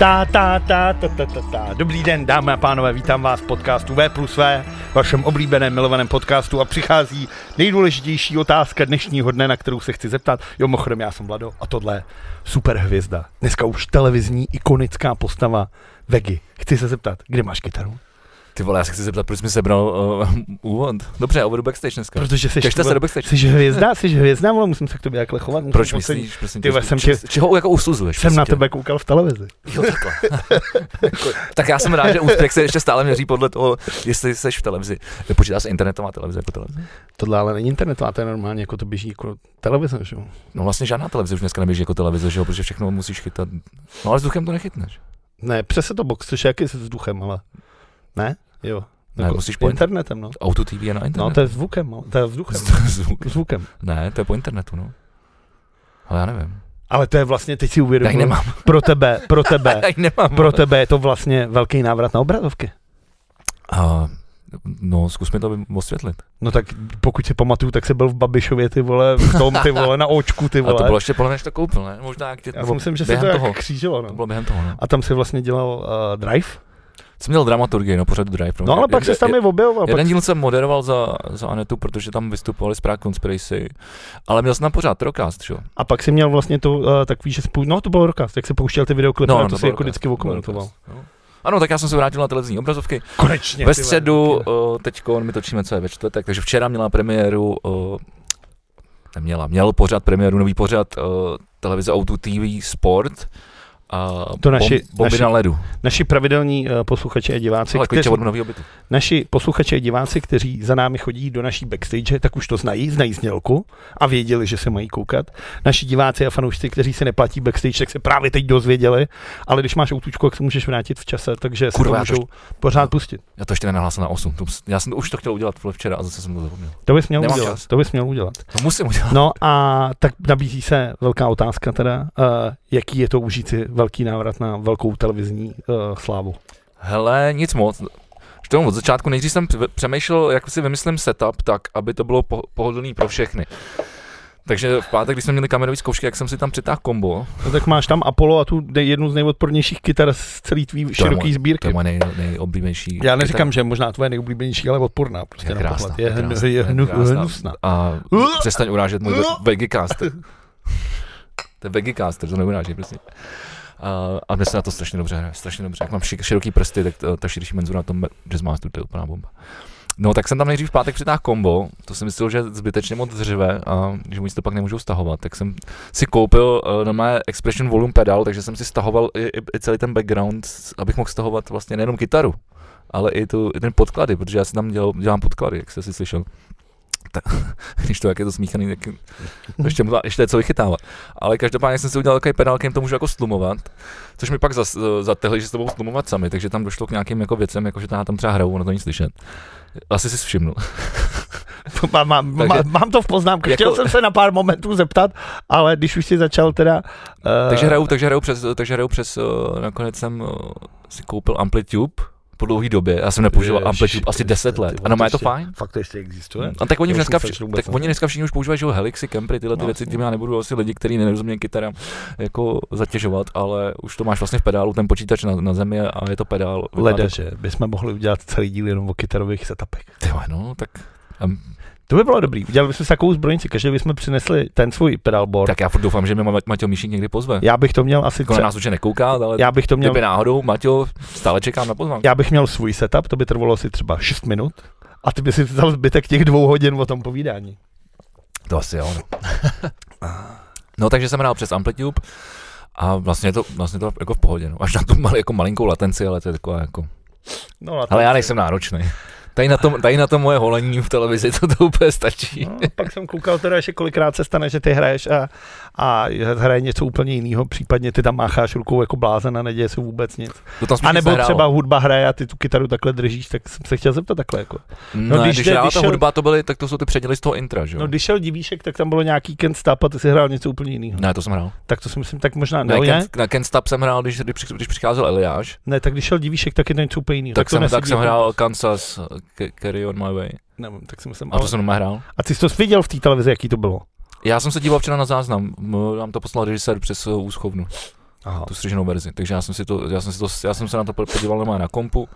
Ta, ta, ta, ta, ta, ta, ta. Dobrý den, dámy a pánové, vítám vás v podcastu V plus V, vašem oblíbeném milovaném podcastu a přichází nejdůležitější otázka dnešního dne, na kterou se chci zeptat. Jo, mimochodem, já jsem Vlado a tohle je super hvězda. Dneska už televizní ikonická postava Vegy. Chci se zeptat, kde máš kytaru? Ty vole, já se chci zeptat, proč jsi mi sebral uh, úvod. Dobře, uvedu backstage dneska. Protože jsi, Těšte se do backstage. jsi hvězda, jsi hvězda, vole, musím se k tobě jakhle chovat. Proč myslíš, prosím Ty tě, jsem tě- čeho jako usuzuješ? Jsem na tebe koukal v televizi. Jo, takhle. tak já jsem rád, že úspěch se ještě stále měří podle toho, jestli jsi v televizi. Nepočítá se internetová televize jako televize? Tohle ale není internetová, to je normálně, jako to běží jako televize, že jo? No vlastně žádná televize už dneska neběží jako televize, že jo, protože všechno musíš chytat. No ale s duchem to nechytneš. Ne, přes to box, což je jaký se vzduchem, ale ne? Jo. Ne, Jako musíš po internetem, no. Auto TV je na No, internetu. to je zvukem, no. to je vzduchem. Zvuk. Zvukem. Ne, to je po internetu, no. Ale já nevím. Ale to je vlastně, teď si Já ji uvědomil, nemám. pro tebe, pro tebe, nemám. pro tebe je to vlastně velký návrat na obrazovky. A, no, zkus mi to osvětlit. No tak pokud si pamatuju, tak se byl v Babišově, ty vole, v tom, ty vole, na očku, ty A vole. to bylo ještě podle než to koupil, ne? Možná jak tě, Já si myslím, že se to toho. křížilo, To no. bylo během toho, no. A tam si vlastně dělal uh, drive? Jsem měl dramaturgii, no, pořád Drive. No ale pak se tam je objevoval. Jeden Pak... díl jsem moderoval za, za Anetu, protože tam vystupovali z Prague Conspiracy, ale měl jsem tam pořád Rokast, že jo? A pak si měl vlastně to uh, takový, že spou... no to byl Rokast, jak se pouštěl ty videoklipy, no, a to, si jako vždycky to okomentoval. No. Ano, tak já jsem se vrátil na televizní obrazovky. Konečně. Ve středu, uh, teď my točíme co je ve čtvrtek, takže včera měla premiéru, uh, neměla, měl pořád premiéru, nový pořad uh, televize Auto TV Sport. A To naši- bomby naši- na ledu. Naši pravidelní uh, posluchači a diváci, Ale kteří, od nového bytu. naši posluchači a diváci, kteří za námi chodí do naší backstage, tak už to znají, znají znělku a věděli, že se mají koukat. Naši diváci a fanoušci, kteří se neplatí backstage, tak se právě teď dozvěděli, ale když máš autučko, tak se můžeš vrátit v čase, takže Kurva, to já to můžou pořád pustit. Já to ještě nenahlásil na 8. To, já jsem to už to chtěl udělat včera a zase jsem to zapomněl. To bys měl Nemám udělat. čas. To bys měl udělat. To musím udělat. No a tak nabízí se velká otázka teda, uh, jaký je to užít si velký návrat na velkou televizní uh, slávu. Hele, nic moc. Že od začátku nejdřív jsem přemýšlel, jak si vymyslím setup tak, aby to bylo po- pohodlný pro všechny. Takže v pátek, když jsme měli kamerové zkoušky, jak jsem si tam přitáhl kombo, No tak máš tam Apollo a tu jednu z nejodpornějších kytar z celý tvý je široký můj- to sbírky. je moje nej, nejoblíbenější. Já neříkám, že možná tvoje nejoblíbenější, ale odporná. Prostě Je krásná. Je, je krásná, je je hnu, krásná. hnusná. A přestaň urážet můj ve- Vegicaster. To je Vegicaster, to neuráží, prostě. A, a se na to strašně dobře hraje, strašně dobře. Jak mám široký prsty, tak ta, ta širší menzura na tom Jazzmasteru, to je úplná bomba. No tak jsem tam nejdřív v pátek přitáhl kombo, to jsem myslel, že je zbytečně moc dřive a že oni to pak nemůžou stahovat, tak jsem si koupil uh, na mé Expression Volume pedal, takže jsem si stahoval i, i, i celý ten background, abych mohl stahovat vlastně nejenom kytaru, ale i, tu, i ten podklady, protože já si tam dělal, dělám podklady, jak jste si slyšel. Tak, když to jak je to smíchaný, tak to ještě, možná- ještě je co vychytávat. Ale každopádně jsem si udělal takový pedál, kterým to můžu jako slumovat, což mi pak zas, zatehli, že se to budou slumovat sami, takže tam došlo k nějakým jako věcem, jako že tam tam třeba hrajou, ono to nic slyšet. Asi si všimnul. Mám, mám, Takže- mám, mám to v poznámkách. Jako- Chtěl jsem se na pár momentů zeptat, ale když už si začal teda... Uh, takže hrajou, takže hrajou přes, takže hrajou přes, uh, nakonec jsem uh, si koupil Amplitude po dlouhé době, já jsem nepoužíval Amplitude asi 10 let. Ano, má je to fajn? Fakt to ještě existuje? A tak oni dneska, tak oni dneska všichni už používají že jo, Helixy, Kempry, tyhle ty No, věci, tím já nebudu asi lidi, kteří nerozumějí kytarám, jako zatěžovat, ale už to máš vlastně v pedálu, ten počítač na, na zemi a je to pedál. Leda, že bychom mohli udělat celý díl jenom o kytarových setupech. Ty no, tak, um, To by bylo dobrý. Udělali bychom si takovou zbrojnici, každý bychom přinesli ten svůj pedalboard. tak já furt doufám, že mě Ma- Maťo Míšík někdy pozve. Já bych to měl asi Jako na třeba, nás určitě nekouká, ale já bych to měl, kdyby náhodou, Maťo, stále čekám na pozvánku. já bych měl svůj setup, to by trvalo asi třeba 6 minut. A ty by si vzal zbytek těch dvou hodin o tom povídání. To asi jo, no. no takže jsem hrál přes Amplitude a vlastně je to, vlastně to jako v pohodě, no. Až na tu mal, jako malinkou latenci, ale to je taková jako... No, a Ale já nejsem náročný. Tady na, to, tady na to moje holení v televizi, to, to úplně stačí. No, pak jsem koukal teda, že kolikrát se stane, že ty hraješ a, a hraje něco úplně jiného, případně ty tam mácháš rukou jako blázen a neděje se vůbec nic. To tam A nebo třeba hudba hraje a ty tu kytaru takhle držíš, tak jsem se chtěl zeptat takhle jako. No, No, když, když jde- když ta šel- hudba, to byly, tak to jsou ty předěly z toho intra, že jo? No když šel divíšek, tak tam bylo nějaký Can't Stop a ty si hrál něco úplně jiného. Ne, to jsem hrál. Tak to si myslím, tak možná Ne, ne, ne, Ken, na Ken Stop jsem hrál, když, když, když přišel Eliáš, ne, tak když šel divíšek, tak je to něco úplně jiného. tak, to jsem, tak jsem jako- hrál Kansas, Carry on my way. Nevím, tak si myslím. A to ale- jsem hrál. A ty jsi to viděl v té televizi, jaký to bylo? Já jsem se díval včera na záznam, nám to poslal režisér přes úschovnu. Aha. tu střiženou verzi. Takže já jsem, si to, já jsem, si to, já jsem se na to podíval na kompu.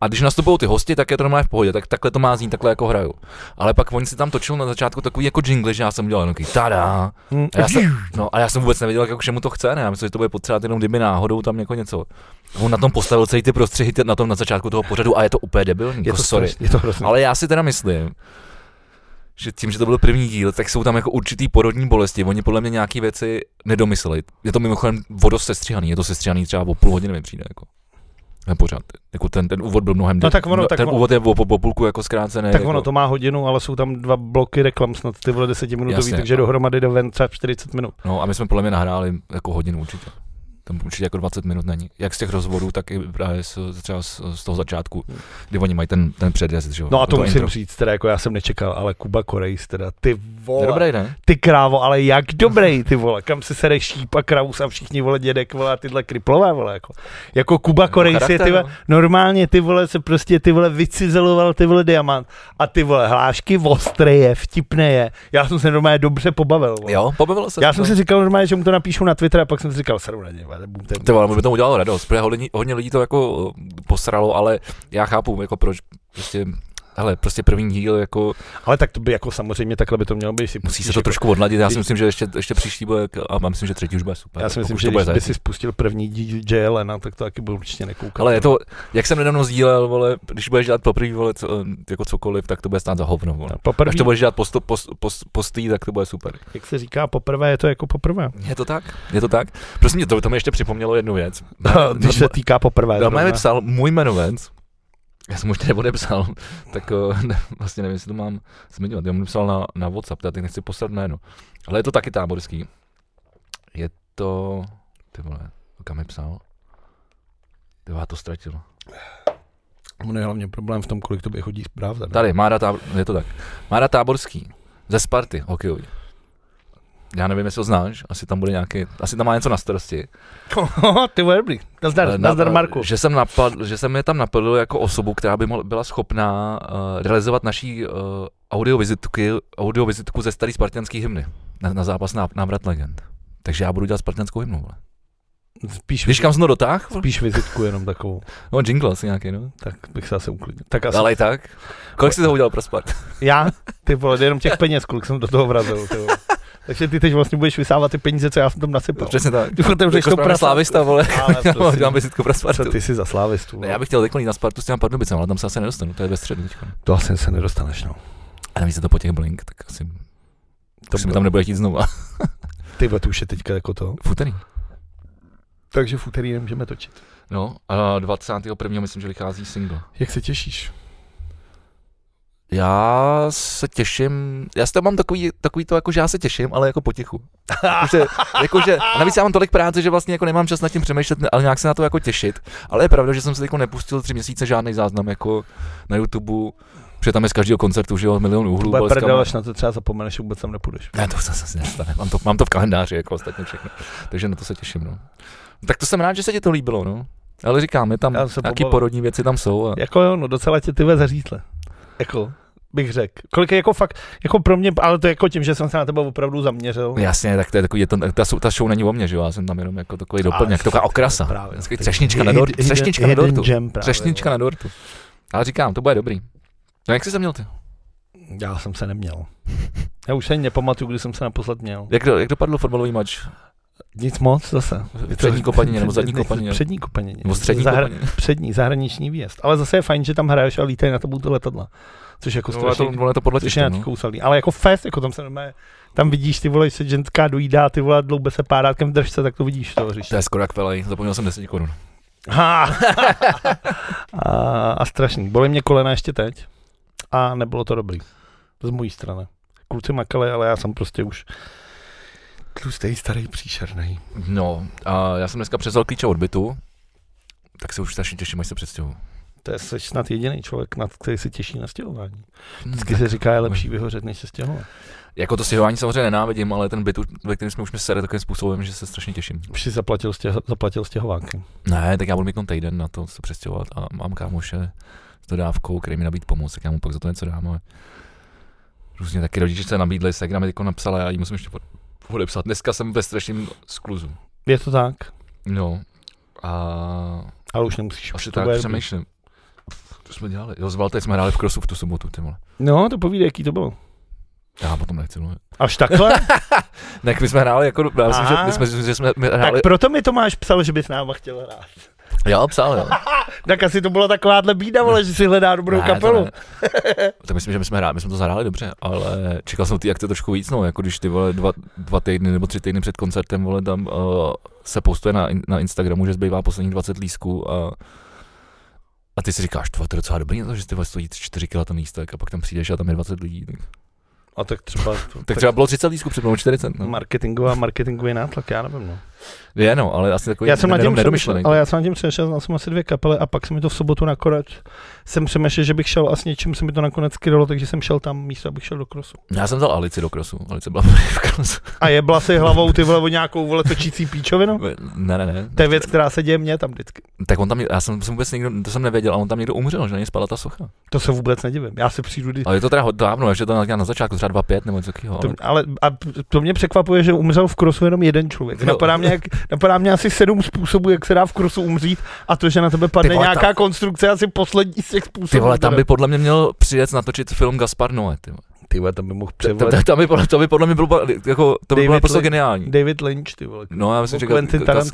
A když nastupují ty hosti, tak je to normálně v pohodě, tak takhle to má znít, takhle jako hraju. Ale pak oni si tam točil na začátku takový jako jingle, že já jsem dělal takový tada. Hm. A já jsem, no, a já jsem vůbec nevěděl, jako k čemu to chce, ne? Já myslím, že to bude potřebovat jenom kdyby náhodou tam jako něco. On na tom postavil celý ty prostřihy na tom na začátku toho pořadu a je to úplně debilní, Je jako to, sorry. strašný, je to hrozný. Ale já si teda myslím, že tím, že to byl první díl, tak jsou tam jako určitý porodní bolesti. Oni podle mě nějaké věci nedomysleli. Je to mimochodem vodost sestříhaný, je to sestříhaný třeba o půl hodiny mi přijde. Jako. Ten pořád. Jako ten, ten úvod byl mnohem. No tak ono- tak ten ono- úvod je o, o, o půlku jako zkrácený. Tak jako, ono to má hodinu, ale jsou tam dva bloky reklam snad ty vole desetiminutový, Jasně. takže dohromady jde ven třeba 40 minut. No a my jsme podle mě nahráli jako hodinu určitě. Tam určitě jako 20 minut není. Jak z těch rozvodů, tak i právě z, třeba z, z toho začátku, kdy oni mají ten, ten předjezd, že. No a to musím intro. říct, teda jako já jsem nečekal, ale Kuba Korejs, teda ty vole, dobrý, ne? ty krávo, ale jak dobrý ty vole, kam si sere šípa, kraus a všichni vole dědek vole a tyhle kriplové vole jako. Jako Kuba Korejs je ty vole, no. normálně ty vole se prostě ty vole vycizeloval ty vole diamant a ty vole hlášky ostré je, vtipné je. Já jsem se normálně dobře pobavil. Vole. Jo, pobavilo se. Já jsem si říkal normálně, že mu to napíšu na Twitter a pak jsem si říkal, seru na ně, vole, bum, to je- Ty by to udělalo radost, protože hodně, hodně lidí to jako eh, posralo, ale já chápu, jako proč, prostě, hele, prostě první díl, jako, Ale tak to by jako samozřejmě takhle by to mělo být. Si musí pustíš se to jako, trošku odladit, já si myslím, že ještě, ještě příští bude, a já myslím, že třetí už bude super. Já si myslím, Pokud že když by si spustil první díl JLN, tak to taky byl určitě nekoukal. Ale je to, jak jsem nedávno sdílel, vole, když budeš dělat poprvé, vole, co, jako cokoliv, tak to bude stát za hovno, vole. Poprvé, Až to budeš dělat post, post, post, postý, tak to bude super. jak se říká, poprvé je to jako poprvé. Je to tak? Je to tak? Prosím mě, to, to mi ještě připomnělo jednu věc. Když se týká poprvé. Doma mi psal můj jmenovec, já jsem už to nepodepsal, tak eh, ne, vlastně nevím, jestli to mám zmiňovat. Já mu psal na, na WhatsApp, teď nechci poslat jméno. Ale je to taky táborský. Je to, ty vole, kam mi psal? Ty vole, to ztratil. On je hlavně problém v tom, kolik to by chodí zpráv. Tady. Tady, Mára, tábor, je to tak. Mára Táborský, ze Sparty, hokejový. Já nevím, jestli ho znáš, asi tam bude nějaký, asi tam má něco na starosti. Ty vole, dobrý. Nazdar, Eh, nazdar Marku. Že jsem, napadl, že jsem je tam napadl jako osobu, která by mohla, byla schopná uh, realizovat naší uh, audiovizitky, audiovizitku ze starý spartianský hymny na, na zápas ná, návrat legend. Takže já budu dělat spartianskou hymnu. Vole. Spíš, Víš, kam jsem to dotáhl? spíš vizitku jenom takovou. No, jingle asi nějaký, no. Tak bych se asi uklidnil. Tak asi. Ale i tak. Kolik jsi toho udělal pro Spart? Já? Ty vole, jenom těch peněz, kolik jsem do toho vrazil. Ty vole. Takže ty teď vlastně budeš vysávat ty peníze, co já jsem tam nasypal. Přesně tak. Ty vole, to prasa. slávista, vole. Ale dělám vizitku pro co Spartu. ty jsi za slávistu. Ne, já bych chtěl jít na Spartu s těma Pardubicem, ale tam se asi nedostanu, to je ve středu teďka. To asi se nedostaneš, no. A navíc je to po těch blink, tak asi To si mi tam nebude chtít znova. Ty to už je teďka jako to. V úterý. Takže v úterý nemůžeme točit. No, a 21. myslím, že vychází single. Jak se těšíš? Já se těším, já si to mám takový, takový to, jako že já se těším, ale jako potichu. Jakože, jakože, a navíc já mám tolik práce, že vlastně jako nemám čas nad tím přemýšlet, ale nějak se na to jako těšit. Ale je pravda, že jsem se jako nepustil tři měsíce žádný záznam jako na YouTube, protože tam je z každého koncertu, že jo, milion úhlů. Boleskama. prdel, až na to třeba zapomeneš, že vůbec tam nepůjdeš. Ne, to se zase nestane. Mám to, mám to v kalendáři, jako ostatně všechno. Takže na to se těším, no. Tak to jsem rád, že se ti to líbilo, no. Ale říkám, je tam nějaký pobavil. porodní věci tam jsou. A... Jako jo, no docela tě ty ve zařízle. Jako, bych řekl. Kolik je jako fakt, jako pro mě, ale to je jako tím, že jsem se na tebe opravdu zaměřil. Jasně, tak to je takový, je to, ta, show- ta show není o mně, že jo, já jsem tam jenom jako takový doplněk, taková okrasa. Právě. Takový třešnička na dortu. Třešnička na dortu. Třešnička na dortu. Ale říkám, to bude dobrý. No jak jsi se měl ty? Já jsem se neměl. Já už se ani nepamatuju, kdy jsem se naposled měl. Jak, do, jak dopadl fotbalový mač? Nic moc zase. Přední kopanině nebo zadní kopanině? Přední kopanině. Nebo střední Zahra- kopanině? Přední, zahraniční výjezd. Ale zase je fajn, že tam hraješ a lítají na tebou ty letadla. Což jako No, to, strašně, je to podle což nějaký no. Ale jako fest, jako tam se normálně, tam vidíš ty vole, se ženská dojídá, ty vole, dloube se párátkem v držce, tak to vidíš to hřiště. To je skoro jak velej, zapomněl jsem 10 korun. Ha! a, a strašný. Bolí mě kolena ještě teď. A nebylo to dobrý. Z mojí strany. Kluci makali, ale já jsem prostě už tlustý, starý, příšerný. No, a já jsem dneska převzal klíče od bytu, tak se už strašně těším, až se přestěhuju. To je jsi snad jediný člověk, nad který se těší na stěhování. Hmm, Vždycky se říká, je lepší vyhořet, než se stěhovat. Jako to stěhování samozřejmě nenávidím, ale ten byt, ve kterém jsme už mi sere takovým způsobem, že se strašně těším. Už si zaplatil, stěho, zaplatil stěhovánky. Ne, tak já budu mít ten týden na to se přestěhovat a mám kámoše s dodávkou, který mi nabít pomoc, tak já mu pak za to něco dám. Ale různě taky rodiče se nabídli, se mi jako napsala, já jí musím ještě pod- podepsat. Dneska jsem ve strašném skluzu. Je to tak? No. A Ale už nemusíš. asi to tak přemýšlím. To jsme dělali. Jo, s Valtem jsme hráli v crossu v tu sobotu, ty vole. No, to povídej, jaký to bylo. Já potom nechci mluvit. Až takhle? Ne, my jsme hráli jako, já myslím, že my jsme, že jsme my tak hráli, proto mi Tomáš psal, že bys náma chtěl hrát. já psal, jo. Tak asi to byla takováhle bída, vole, že si hledá dobrou Ne, to kapelu. ne. Tak myslím, že my jsme, hráli, my jsme to zahráli dobře, ale čekal jsem ty akce trošku víc, no, jako když ty vole dva, dva týdny nebo tři týdny před koncertem, vole, tam uh, se postuje na, na Instagramu, že zbývá posledních 20 lísků a a ty si říkáš, to je docela dobrý, to, že ty stojí 4 kg ten lístek a pak tam přijdeš a tam je 20 lidí. Tak, A tak třeba... tak třeba bylo 30 lístků před mnou, 40. No. Marketingová, marketingový nátlak, já nevím, no. Je no, ale asi takový Já jsem na tím nedomyšlený. přemýšlel, ale já jsem na tím přemýšlel, znal jsem asi dvě kapely a pak se mi to v sobotu nakonec, jsem přemýšlel, že bych šel a s něčím se mi to nakonec skydalo, takže jsem šel tam místo, abych šel do krosu. Já jsem vzal Alici do krosu, Alice byla v krosu. A jebla si hlavou ty vole o nějakou vole točící píčovinu? Ne, ne, ne. To je věc, která se děje mně tam vždycky. Tak on tam, já jsem, jsem vůbec někdo, to jsem nevěděl, a on tam někdo umřel, že na něj spadla ta socha. To se vůbec nedivím. Já si přijdu, kdy... Ale je to teda dávno, ještě to na, začátku, třeba 2-5 nebo něco takového. To, ale a to mě překvapuje, že umřel v krosu jenom jeden člověk. No. Napadá mě, jak, napadá mě asi sedm způsobů, jak se dá v krosu umřít a to, že na tebe padne vole, nějaká konstrukce, je asi poslední z těch způsobů. Ty vole, tam by podle mě měl přijet natočit film Gaspar Noé, ty vole. Ty vole, tam by mohl To, převolat to, to, by, podle- to by podle mě bylo, jako, to by bylo prostě geniální. David Lynch, ty vole. No já myslím, že.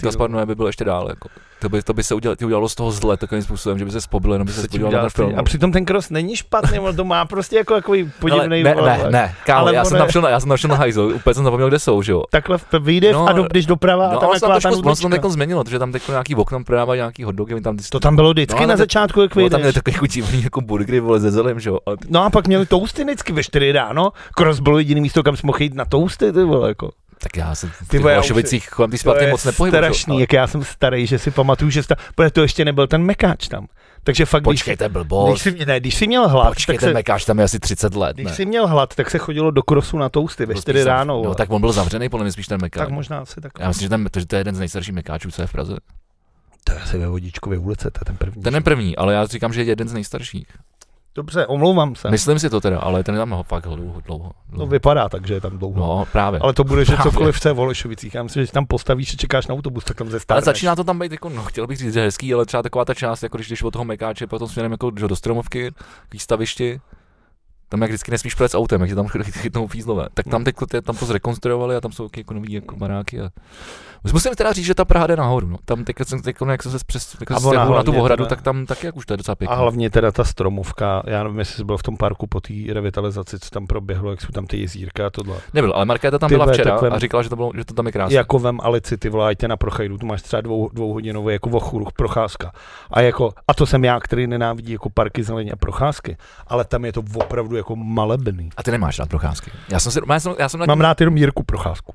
Gaspar Noé by byl ještě dál, jako. To by, to by se udělalo, udělalo z toho zle takovým způsobem, že by se spobil, jenom by se Se podíval na film. A přitom ten cross není špatný, ale to má prostě jako takový podivný ne, ne, ne, kámo, Ale já on jsem, ne- tam šel na, já jsem tam šel na hajzl, úplně jsem zapomněl, kde jsou, že jo. Takhle vyjde No, a do, když doprava a No, tam ale taková ta se tam nudlička. jako změnilo, protože tam teď nějaký okno prodávají nějaký hot dogy, tam To tam bylo vždycky No, na to- začátku, jak no, tam vyjdeš. takový jako divný jako burgery, vole, ze zelem, že jo. No a pak měli toasty vždycky ve 4 ráno. Cross bylo jediný místo, kam jsme mohli jít na toasty, ty vole, jako. Tak já se v Ty už Vlašovicích kolem ty Sparty moc nepohybuju. strašný, ale- jak já jsem starý, že si pamatuju, že sta... protože to ještě nebyl ten mekáč tam. Takže fakt, když, Počkejte, když, blbost. si, ne, když jsi měl hlad, tak Počkejte, se, Mekáč tam je asi 30 let, když ne? jsi měl hlad, tak se chodilo do krosu na toasty ve Byl 4 spíš zav- ráno. No, tak on byl zavřený, podle mě spíš ten Mekáč. tak možná asi tak. Já myslím, že, ten, to, že to je jeden z nejstarších Mekáčů, co je v Praze. To je asi ve Vodičkově ulice, to je ten první. Ten je první, ale já říkám, že je jeden z nejstarších. Dobře, omlouvám se. Myslím si to teda, ale ten je tam fakt dlouho, dlouho. No vypadá tak, že je tam dlouho. No, právě. Ale to bude, že Právě. cokoliv v té Volešovicích. Já myslím, že si tam postavíš a čekáš na autobus, tak tam ze Ale začíná to tam být jako, no, chtěl bych říct, že hezký, ale třeba taková ta část, jako když jdeš od toho mekáče, potom směrem jako že do stromovky, k výstavišti, tam jak vždycky nesmíš projet s autem, jak tam chy- chytnou fízlové. Tak tam teď tam to zrekonstruovali a tam jsou taky jako nový jako baráky. A... Musím teda říct, že ta Praha jde nahoru. No. Tam teď, jsem, teď jak jsem se přes A ona stěhoval na tu ohradu, teda- tak tam taky jak už to je docela A pěkné. hlavně teda ta stromovka, já nevím, jestli jsi byl v tom parku po té revitalizaci, co tam proběhlo, jak jsou tam ty jezírka a tohle. Nebyl, ale Markéta tam Ty byla vole, včera takhle- a říkala, že to, bylo, že to tam je krásné. Jako vem Alici, ty vole, na prochajdu, tu máš třeba dvou, dvouhodinový jako vochuruch procházka. A, jako, a to jsem já, který nenávidí jako parky zeleně a procházky, ale tam je to opravdu jako malebný. A ty nemáš rád procházky. Já jsem si, já jsem, já jsem na Mám rád jenom Jirku Procházku.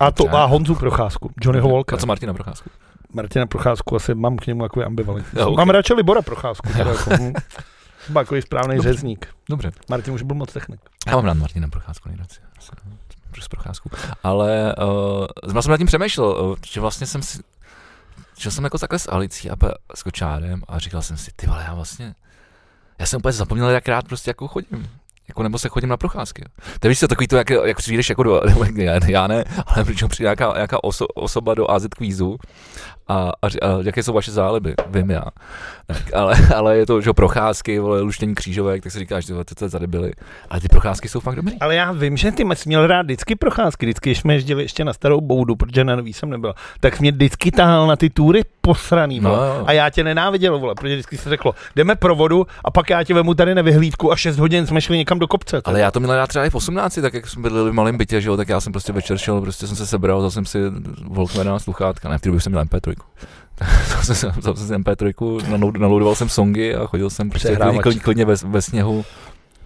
A to a Honzu Procházku, Johnnyho A Volka. co Martina procházku? Martina Procházku asi mám k němu takový ambivalentní. Jo, ok. Mám radši Libora Procházku. Teda jako, hm. Takový správný Dobře. řezník. Dobře. Martin už byl moc technik. Já mám rád Martina Procházku nejradši. Přes Procházku. Ale uh, jsem nad tím přemýšlel, uh, že vlastně jsem si, že jsem jako takhle s Alicí a s Kočárem a říkal jsem si, ty vole, já vlastně, já jsem úplně zapomněl, jak rád prostě jako chodím. Jako nebo se chodím na procházky. To je co, takový to, jak, jak přijdeš jako do, já, já ne, ale přijde nějaká, nějaká oso, osoba do AZ kvízu a, a, a, jaké jsou vaše záliby, vím já. Tak, ale, ale je to, že procházky, vole, luštění křížovek, tak si říkáš, že to, to tady byly. Ale ty procházky jsou fakt dobrý. Ale já vím, že ty jsi měl rád vždycky procházky, vždycky, když jsme jezdili ještě na starou boudu, protože na nový jsem nebyl, tak mě vždycky tahal na ty túry posraný, No, vole. A já tě nenáviděl, vole, protože vždycky se řeklo, jdeme pro vodu a pak já tě vemu tady na vyhlídku a 6 hodin jsme šli někam do kopce. Ale já to měl rád třeba i v 18, tak jak jsme bydleli v malém bytě, že jo, tak já jsem prostě večer šel, prostě jsem se sebral, vzal jsem si Volkmana sluchátka, ne, v té době jsem měl MP3. Vzal jsem, si- vzal jsem si MP3, naload- naloadoval jsem songy a chodil jsem prostě klidně, klidně ve, ve, sněhu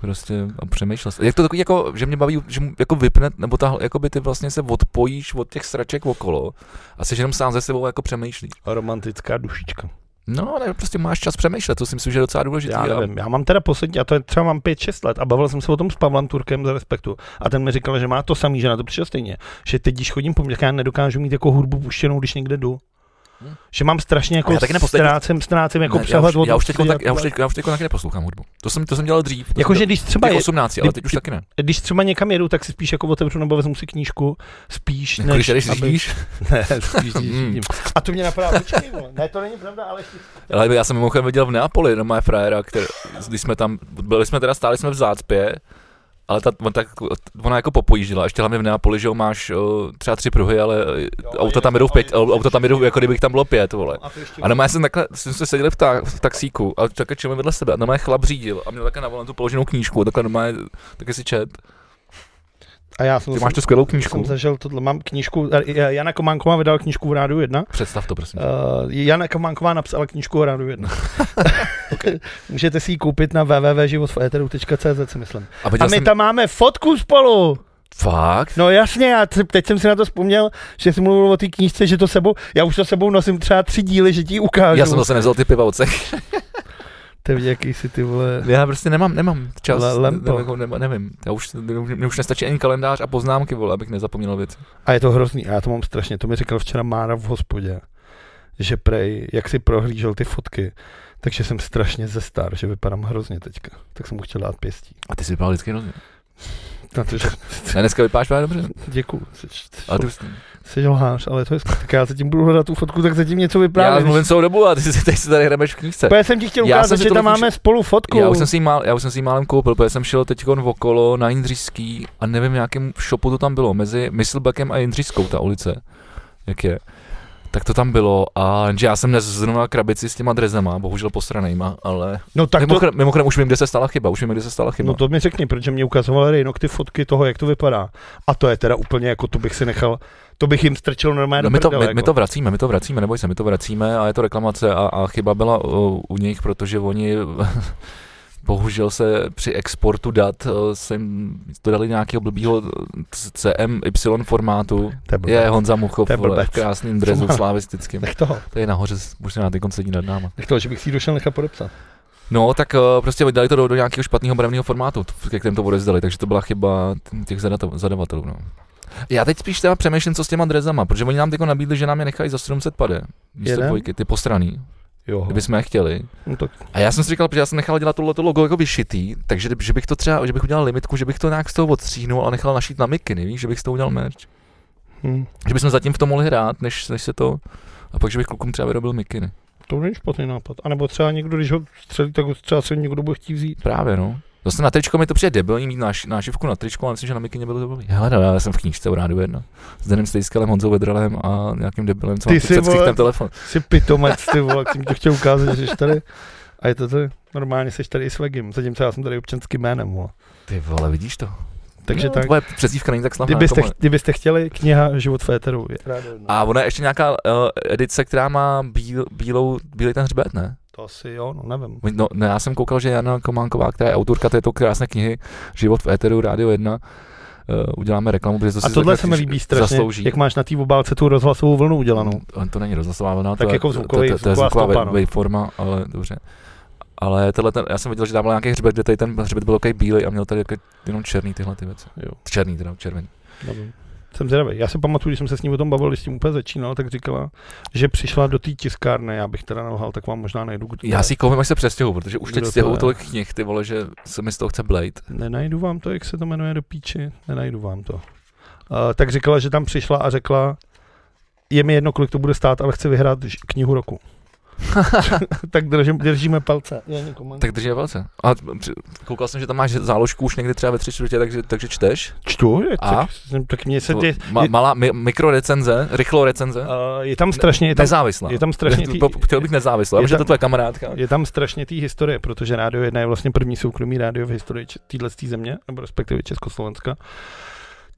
prostě a přemýšlel jsem. Jak to takový, jako, že mě baví, že jako vypne, nebo ta, jako by ty vlastně se odpojíš od těch sraček okolo a jsi jenom sám ze sebou jako přemýšlíš. Romantická dušička. No, ne, prostě máš čas přemýšlet, to si myslím, že je docela důležité. Já nevím, já mám teda poslední, a to je třeba mám 5-6 let a bavil jsem se o tom s Pavlem Turkem z Respektu a ten mi říkal, že má to samý, že na to přišel stejně, že teď, když chodím po městě, já nedokážu mít jako hudbu puštěnou, když někde jdu. Že mám strašně jako já taky ztrácem, ztrácem jako Ne, já přehled už, já už teď, tak, já už teď, já už teď taky neposlouchám hudbu. To jsem, to jsem dělal dřív. Jakože když třeba, je, 18, ale teď už taky ne. když třeba někam jedu, tak si spíš jako otevřu nebo vezmu si knížku, spíš Jako Když jdeš řídíš, Ne, spíš Mm. řídím. A to mě napadá, počkej, ne, to není pravda, ale ale já jsem mimochodem viděl v Neapoli, no moje frajera, který, když jsme tam, byli jsme teda, stáli jsme v zácpě, ale ta, on tak, ona jako popojíždila, ještě hlavně v Neapoli, že jo, máš o, třeba tři pruhy, ale auta tam jedou v pět, auta tam jedou, jako kdybych tam bylo pět, vole. A to ještě... A normálně jsem takhle, jsme se seděli v, ta, v taxíku a takhle čemu vedle sebe a normálně chlap řídil a měl takhle na volantu položenou knížku a takhle normálně, taky si čet. A já jsem, Ty máš tu skvělou jsem knížku? zažil tohle, mám knížku, eh, Jana Kománková vydala knížku v Rádiu 1. Představ to, prosím. Uh, Jana Kománková napsala knížku v Rádiu 1. Můžete si ji koupit na www.životveteru.cz si myslím. A A my jsem, tam máme fotku spolu. fakt? No jasně, já teď jsem si na to vzpomněl, že jsi mluvil o té knížce, že to sebou, já už to sebou nosím třeba tři díly, že ti ukážu. Já jsem zase nevzal ty piva od. Ty vidí, jaký jsi ty vole. Já prostě nemám, nemám čas, Le- lempo. ne, nema, nevím, já už, mě už nestačí ani kalendář a poznámky, vole, abych nezapomněl věci. A je to hrozný, a já to mám strašně, to mi říkal včera Mára v hospodě, že prej, jak si prohlížel ty fotky, takže jsem strašně ze star, že vypadám hrozně teďka. Tak jsem mu chtěl dát pěstí. A ty jsi vypadal vždycky hrozně. Na to, že... Ne, dneska vypadáš právě dobře. Děkuju. Jsi, Ale ty, jsi lhář, ale to je skvělé. Tak já zatím budu hledat tu fotku, tak zatím něco já vyprávět. mluvím celou dobu a ty si, teď si tady hrabeš v knížce. Já jsem ti chtěl Já ukázat, že tam máme spolu fotku. Já už jsem si mál, já už jsem si málem koupil, protože jsem šel teď okolo na Jindřišský a nevím, v jakém shopu to tam bylo, mezi Myslbeckem a Jindřišskou ta ulice, jak je. Tak to tam bylo a že já jsem dnes zrovna krabici s těma drezama, bohužel posranejma, ale no tak to, mimochodem, mimochodem, už vím, kde se stala chyba, už vím, kde se stala chyba. no to mi řekni, protože mě ukazoval Rejnok ty fotky toho, jak to vypadá. A to je teda úplně jako, to bych si nechal, to bych jim strčil normálně No do my, to, my, my jako. to vracíme, my to vracíme, neboj se, my to vracíme a je to reklamace a, a chyba byla uh, u nich, protože oni bohužel se při exportu dat uh, se jim to dali nějakého blbýho CMY formátu. Je Honza Muchov vole, v krásným drezu slavistickým. Nech toho, To je nahoře, už na ty sedí nad náma. nech toho, že bych si ji došel nechat podepsat. No, tak uh, prostě dali to do, do nějakého špatného barevného formátu, ke kterém to odezdali, takže to byla chyba těch zadavatelů. No. Já teď spíš teda přemýšlím, co s těma drezama, protože oni nám teď nabídli, že nám je nechají za 700 pade. Místo dvojky, ty postraný, Jo. kdybychom je chtěli. No tak, A já jsem si říkal, protože já jsem nechal dělat tohle logo jako vyšitý, takže že bych to třeba, že bych udělal limitku, že bych to nějak z toho odstříhnul a nechal našít na mikiny, víš, že bych z toho udělal merch. hm, Že bychom zatím v tom mohli hrát, než, než se to, a pak, že bych klukům třeba vyrobil mikiny. to není špatný nápad. A nebo třeba někdo, když ho střelí, tak ho třeba se někdo bude chtít vzít. Právě, no. Zase na tričko mi to přijde debilní mít náš, nášivku na tričko, ale myslím, že na mikině bylo debilní. Hele, no, já jsem v knížce u rádiu jedna. S Danem Stejskalem, Honzou Vedralem a nějakým debilem, co Ty mám jsi, před vole, ten telefon. Jsi pitomec, ty vole, jsem mi to chtěl ukázat, že jsi tady. A je to ty, normálně jsi tady i s Vegim, zatímco já jsem tady občanským jménem, vole. Ty vole, vidíš to? Takže no, tak, Tvoje přezdívka není tak slavná. kdybyste, jako kdybyste chtěli, kniha Život Féteru. Je. A ona je ještě nějaká uh, edice, která má bíl, bílou, bílý ten hřbet, ne? To asi jo, no nevím. No, ne, já jsem koukal, že Jana Kománková, která je autorka této krásné knihy Život v éteru, Rádio 1, uh, uděláme reklamu, protože to A si tohle se mi líbí strašně, zaslouží. jak máš na té obálce tu rozhlasovou vlnu udělanou. On to není rozhlasová vlna, Tak to, je- jako to, zvukový- to, to, to je zvuková stopa, no. waveforma, ale dobře. Ale tenhle ten, já jsem viděl, že tam byl nějaký hřbet, kde tady ten hřbet byl takový bílý a měl tady jako jenom černý tyhle ty věci. Jo, Černý teda, červený. nevím. Jsem zvědavý. Já si pamatuju, když jsem se s ním o tom bavil, když s tím úplně začínal, tak říkala, že přišla do té tiskárny, já bych teda nelhal, tak vám možná najdu. Kdo Já si ji koupím, až se přestěhu, protože už teď to je? tolik knih, ty vole, že se mi z toho chce blade. Nenajdu vám to, jak se to jmenuje do píči, nenajdu vám to. Uh, tak říkala, že tam přišla a řekla, je mi jedno, kolik to bude stát, ale chci vyhrát knihu roku. tak držím, držíme palce. Tak drží velce. A koukal jsem, že tam máš záložku už někdy třeba ve tři čtvrtě, takže, takže čteš. Čtu, je, A? tak, tak mě se tě, ma, je, malá mi, mikrorecenze, rychlo recenze. uh, je tam strašně, je tam, Nezávislá. je tam strašně tý, Chtěl bych nezávislá, je protože tam- to je tvoje kamarádka. je tam strašně té historie, protože Rádio 1 je vlastně první soukromý rádio v historii téhle země, nebo respektive Československa.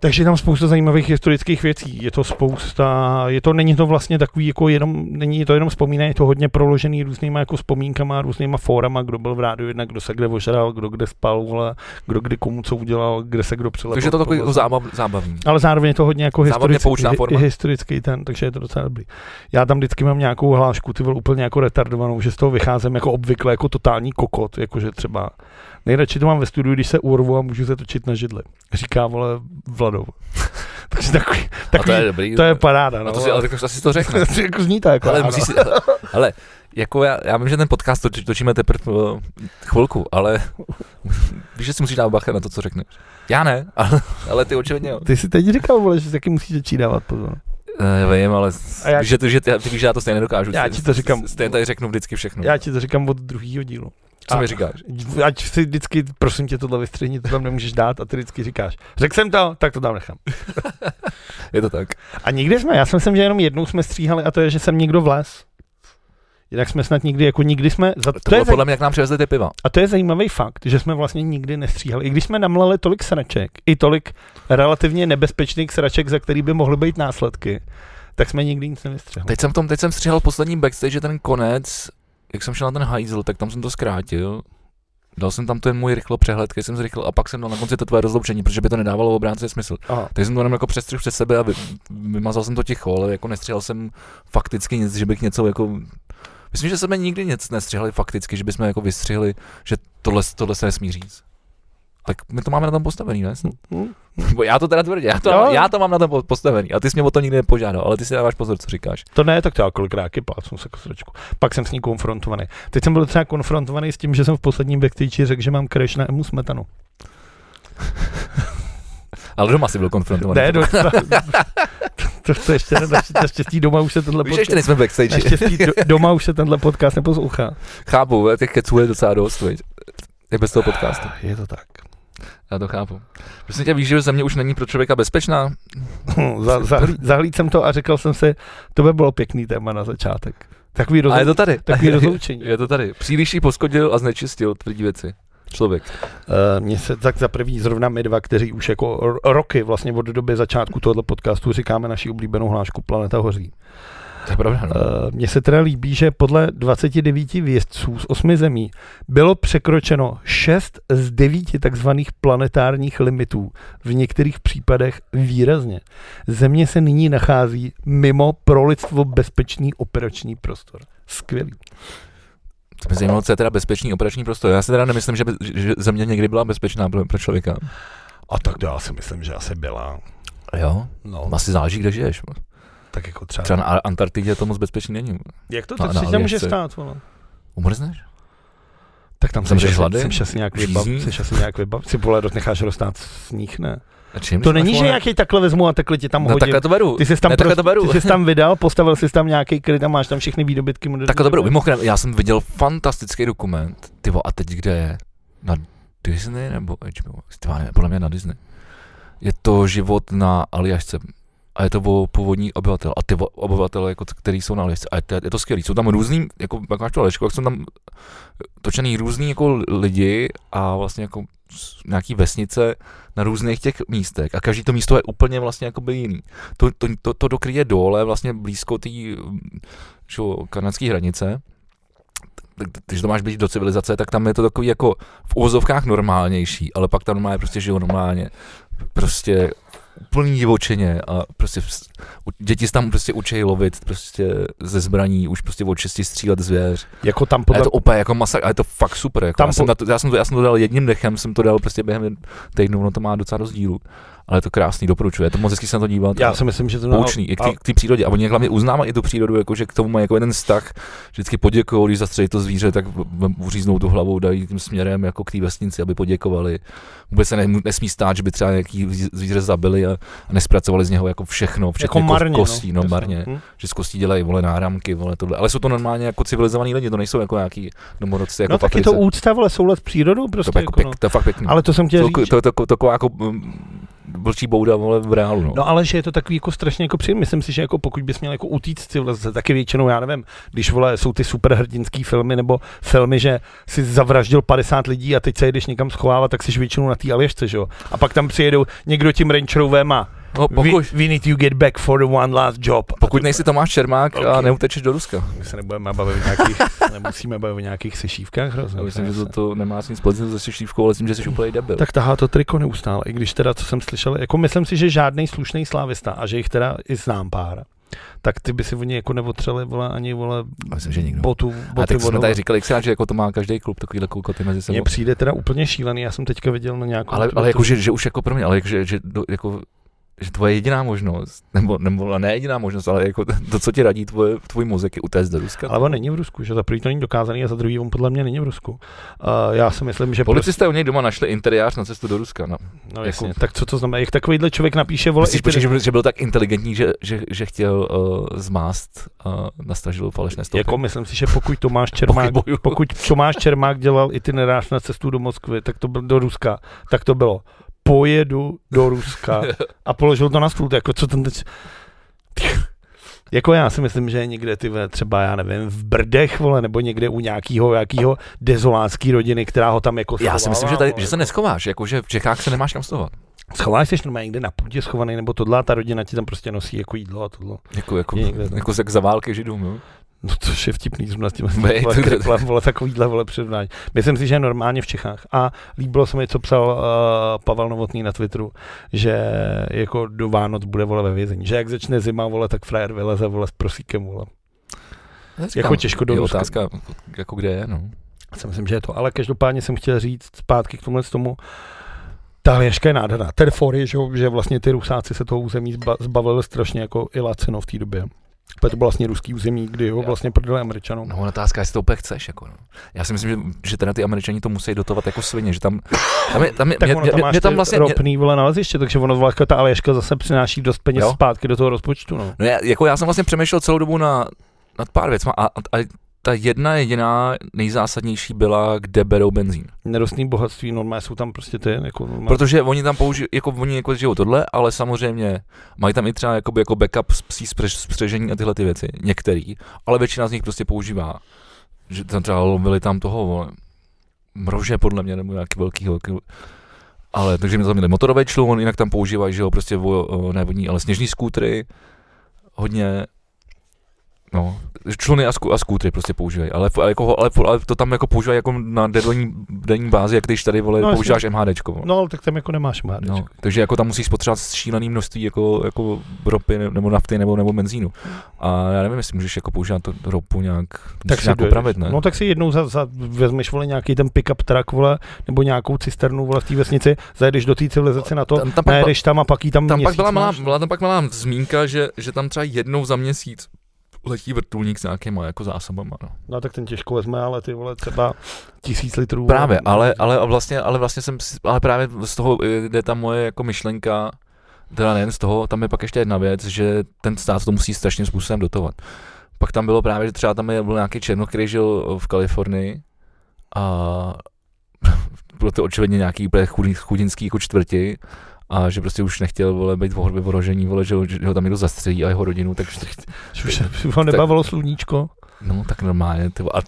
Takže je tam spousta zajímavých historických věcí. Je to spousta, je to, není to vlastně takový, jako jenom, není to jenom vzpomínání, je to hodně proložený různýma jako vzpomínkama, různýma fórama, kdo byl v rádiu jedna, kdo se kde ožral, kdo kde spal, vole, kdo kdy komu co udělal, kde se kdo přilepil. Takže je to takový vole. zábav, zábavný. Ale zároveň je to hodně jako historický, forma. historický ten, takže je to docela dobrý. Já tam vždycky mám nějakou hlášku, ty byl úplně jako retardovanou, že z toho vycházím jako obvykle jako totální kokot, jakože třeba Nejradši to mám ve studiu, když se urvu a můžu se točit na židli. Říká, vole, Vladov. Takže takový, A takový to je dobrý. to je paráda, a no. to si, ale tak asi to řekne. to jako zní to jako, Ale musíš si, ale jako já, já vím, že ten podcast toč, točíme teprve uh, chvilku, ale víš, že si musíš dát bacha na to, co řekneš. Já ne, ale, ale ty očividně jo. Ty si teď říkal, vole, že si taky musíš začít dávat pozor. Uh, vím, ale A já- víš, že, ty, že ty, ty víš, že já to stejně nedokážu. Já ti to říkám. Stejně tady řeknu vždycky všechno. Já ti to říkám od druhého dílu. Co a- mi říkáš? Ať si vždycky, prosím tě, tohle vystřihni, to tam nemůžeš dát a ty vždycky říkáš, řekl jsem to, tak to tam nechám. Je to tak. A nikdy jsme, já si myslím, že jenom jednou jsme stříhali a to je, že jsem někdo vles. Jinak jsme snad nikdy, jako nikdy jsme, za, To, to, bylo je, podle mě, jak nám přivezli ty piva. a to je zajímavý fakt, že jsme vlastně nikdy nestříhali. I když jsme namlali tolik sraček, i tolik relativně nebezpečných sraček, za který by mohly být následky, tak jsme nikdy nic nevystřihli. Teď jsem, v tom, teď jsem stříhal poslední backstage, ten konec, jak jsem šel na ten hajzl, tak tam jsem to zkrátil. Dal jsem tam ten můj rychlo přehled, který jsem zrychlil a pak jsem dal na konci to tvoje rozloučení, protože by to nedávalo obránce smysl. Aha. Tak jsem to jenom jako přestřihl před sebe a vy, vymazal jsem to ticho, ale jako nestřihal jsem fakticky nic, že bych něco jako... Myslím, že jsme nikdy nic nestřihali fakticky, že bychom jako vystřihli, že tohle, tohle se nesmí říct. Tak my to máme na tom postavený, ne? Hm? Bo já to teda tvrdě, já to, Jo. já to mám na tom po- postavený a ty jsi mě o to nikdy nepožádal, ale ty si dáváš pozor, co říkáš. To ne, tak to já kolikrát plácnu se kosročku. Pak jsem s ní konfrontovaný. Teď jsem byl třeba konfrontovaný s tím, že jsem v posledním backstage řekl, že mám crash na emu smetanu. Ale doma si byl konfrontovaný. Ne, do, to, to, to, ještě ne, naštěstí doma už se tenhle Víš, ještě podcast, nejsme backstage. naštěstí do, doma už se tenhle podcast neposlouchá. Chápu, těch keců je docela dost, viď? Je bez toho podcastu. Je to tak. Já to chápu. Prostě tě víš, že země už není pro člověka bezpečná? Za, zahlí, zahlíd jsem to a řekl jsem si, to by bylo pěkný téma na začátek. Takový, A je to tady. takový rozloučení. Je to tady. Příliš jí poskodil a znečistil tvrdí věci. Člověk. Uh, mně se tak za první zrovna my dva, kteří už jako ro- roky vlastně od doby začátku tohoto podcastu říkáme naši oblíbenou hlášku Planeta hoří. To je pravda. No. Uh, Mně se teda líbí, že podle 29 vědců z 8 zemí bylo překročeno 6 z 9 takzvaných planetárních limitů, v některých případech výrazně. Země se nyní nachází mimo pro lidstvo bezpečný operační prostor. Skvělý. To mě zajímalo, co je teda bezpečný operační prostor. Já si teda nemyslím, že, by, že země někdy byla bezpečná pro, pro člověka. A tak já si myslím, že asi byla. Jo? No, Asi záleží, kde žiješ. Tak jako třeba. Třeba na Ar- Antarktidě to moc bezpečný není. Jak to na- si tam může stát? Vole? Umrzneš? Tak tam jsem hlady? jsem asi nějak vybav, jsi asi nějak vybav, si vole, necháš roztát sníh, ne? A čím To není, že nějaký takhle vezmu a takhle ti tam No hodím. takhle to beru. Ty jsi tam, ne, takhle prostě, to beru. ty jsi tam vydal, postavil jsi tam nějaký kryt a máš tam všechny výdobytky. moderní Takhle to beru. Mimochodem, já jsem viděl fantastický dokument. Ty vo, a teď kde je? Na Disney nebo HBO? Ty vole, ne, podle mě na Disney. Je to život na Aljašce. A je to o původní obyvatel. A ty obyvatele, jako, který jsou na Aljašce. A je to, je to skvělý. Jsou tam různý, jako jak máš tu Aljašku, jak jsou tam točený různý jako lidi a vlastně jako nějaký vesnice na různých těch místech a každý to místo je úplně vlastně jakoby jiný. To, to, to, to dokryje dole vlastně blízko té kanadské hranice když to máš být do civilizace, tak tam je to takový jako v uvozovkách normálnější, ale pak tam normálně prostě žijou normálně. Prostě úplný divočeně a prostě děti se tam prostě učí lovit prostě ze zbraní, už prostě od 6 střílet zvěř. Jako tam A podle... je to úplně jako masa, a je to fakt super. Jako. Tam já, jsem po- na to, já, jsem to, já jsem to dal jedním dechem, jsem to dal prostě během týdnu, no to má docela rozdílu. Ale je to krásný, doporučuji. Je to moc hezky se na to dívat. Já si myslím, že to... na- poučný, i k té- k té přírodě. A oni hlavně uznávají i tu přírodu, jako, že k tomu mají jako jeden vztah, vždycky poděkují, když zastřelí to zvíře, tak uříznou tu hlavou, dají tím směrem jako k té vesnici, aby poděkovali. Vůbec se ne, nesmí stát, že by třeba nějaký zví- zvíře zabili a, a nespracovali z něho jako všechno, včetně jako ko- marně, kostí, no, Jasně. marně. Hm? Že z kostí dělají vole náramky, vole tohle. Ale jsou to normálně jako civilizovaní lidi, to nejsou jako nějaký domorodci jako No v tak je to úcta, vole, soulad s přírodou to, prostě. je jako Jako, no. pěk, to je fakt pěkný. Ale to jsem chtěl to, říct. to, to, to, taková jako mm, vlčí bouda vole v reálu. No. No ale že je to takový jako strašně jako příjemný. Myslím si, že jako pokud bys měl jako utíct civilizace, taky většinou, já nevím, když vole, jsou ty superhrdinský filmy nebo filmy, že si zavraždil 50 lidí a teď se jdeš někam schovávat, tak jsi většinou na té Aljašce, že jo? A pak tam přijedou někdo tím Range Roverem a no, we, pokud, we need you get back for the one last job. pokud nejsi Tomáš Čermák a Ok. neutečeš do Ruska. My se nebudeme bavit o nějakých, nemusíme bavit o nějakých sešívkách hrozně. Já myslím, že to, to nemá nic společného se šívkou, ale myslím, že jsi úplně debil. Tak tahá to triko neustále, i když teda, co jsem slyšel, jako myslím si, že žádný slušný slávista a že jich teda i znám pár, tak ty by si oni jako neotřeli, vole, ani, vole, Myslím, že nikdo. botu, A boty tak jsme tady říkali, xkrát, že jako to má každý klub, takovýhle koukoty mezi sebou. Mně přijde teda úplně šílený, já jsem teďka viděl na nějakou... Ale, ale jako, že, že, už jako pro mě, ale jako, že, že, do, jako, že tvoje jediná možnost, nebo, nebo ne jediná možnost, ale jako to, co ti radí tvoje, tvůj mozek je utéct do Ruska. Ale on není v Rusku, že za prvý to není dokázaný a za druhý on podle mě není v Rusku. Uh, já si myslím, že... Policisté u něj doma našli interiář na cestu do Ruska. No. Prostě, no jasně, jako- tak co to znamená? Jak takovýhle člověk napíše, vole, Myslíš, i počkej, ty- že, byl, že byl tak inteligentní, že, že, že chtěl uh, zmást uh, na stažilu falešné stopy? jako myslím si, že pokud Tomáš Čermák, pokud Tomáš Čermák dělal itinerář na cestu do Moskvy, tak to byl do Ruska, tak to bylo pojedu do Ruska a položil to na stůl, jako co ten teď... Jako já si myslím, že někde ty třeba, já nevím, v Brdech, vole, nebo někde u nějakého, nějakého dezolátský rodiny, která ho tam jako Já si myslím, že, tady, že se neschováš, jako že v Čechách se nemáš kam schovat. Schováš se normálně někde na půdě schovaný, nebo tohle a ta rodina ti tam prostě nosí jako jídlo a tohle. Jako, jako, někde, no. jako jak za války židům, no. No to je vtipný zrovna s tím vole, takovýhle vole přirovnání. Myslím si, že je normálně v Čechách. A líbilo se mi, co psal uh, Pavel Novotný na Twitteru, že jako do Vánoc bude vole ve vězení. Že jak začne zima, vole, tak frajer vyleze vole s prosíkem, vole. Já Jako těžko do je Ruska. otázka, jako kde je, no. Já si myslím, že je to. Ale každopádně jsem chtěl říct zpátky k tomu tomu, ta Aljaška je nádherná. Ten fory, že, že vlastně ty Rusáci se toho území zba, zbavili strašně jako i lacino v té době. Protože to bylo vlastně ruský území, kdy ho vlastně prodali Američanům. No, otázka, jestli to úplně chceš, jako no. Já si myslím, že, že teda ty Američani to musí dotovat jako svině, že tam, tam je, tam je, Tak mě, ono mě, tam máš mě, tam vlastně, mě, ropný vole naleziště, takže ono vlastně ta Aljaška zase přináší dost peněz Jo. zpátky do toho rozpočtu. No. no já, jako já jsem vlastně přemýšlel celou dobu na, nad pár věcma a, a, a ta jedna jediná nejzásadnější byla, kde berou benzín. Nerostný bohatství, normálně jsou tam prostě ty, jako normálně. Protože oni tam použijou, jako oni jako žijou tohle, ale samozřejmě mají tam i třeba jakoby jako backup psí spřež, spřežení a tyhle ty věci, některý, ale většina z nich prostě používá. Že tam třeba lovili tam toho vole, mrože podle mě, nebo nějaký velký, velký ale takže mi tam měli motorový člun, jinak tam používají, že jo, prostě vo, ne vodní, ale sněžní skútry, hodně, no, čluny a, skú, a skútry prostě používají, ale, ale, jako, ale, ale, to tam jako používají jako na denní, denní bázi, jak když tady vole, No, jasně. používáš MHDčko. vole. No, tak tam jako nemáš má. No, takže jako tam musíš spotřebovat šílený množství jako, jako ropy ne- nebo nafty nebo, nebo benzínu. A já nevím, jestli můžeš jako používat to ropu nějak, to musíš nějak opravit, ne? No tak si jednou za, za vezmeš vole nějaký ten pick-up truck, vole, nebo nějakou cisternu vole v té vesnici, zajedeš do té civilizace na to, Tam- tam najedeš tam a pak jí tam, tam pak byla, malá, máš. byla tam pak malá zmínka, že, že tam třeba jednou za měsíc letí vrtulník s nějakýma jako zásobama. No. No tak ten těžko vezme, ale ty vole třeba tisíc litrů. Právě, ale, ale, vlastně, ale vlastně jsem, ale právě z toho jde ta moje jako myšlenka, teda nejen z toho, tam je pak ještě jedna věc, že ten stát to musí strašným způsobem dotovat. Pak tam bylo právě, že třeba tam byl nějaký černoch, který žil v Kalifornii a bylo to očividně nějaký chudinský jako čtvrti a že prostě už nechtěl vole, být v vyvorožení, vole, že, ho, že ho tam někdo zastřelí a jeho rodinu, tak Už už ho nebavilo sluníčko. No, tak normálně, ty, a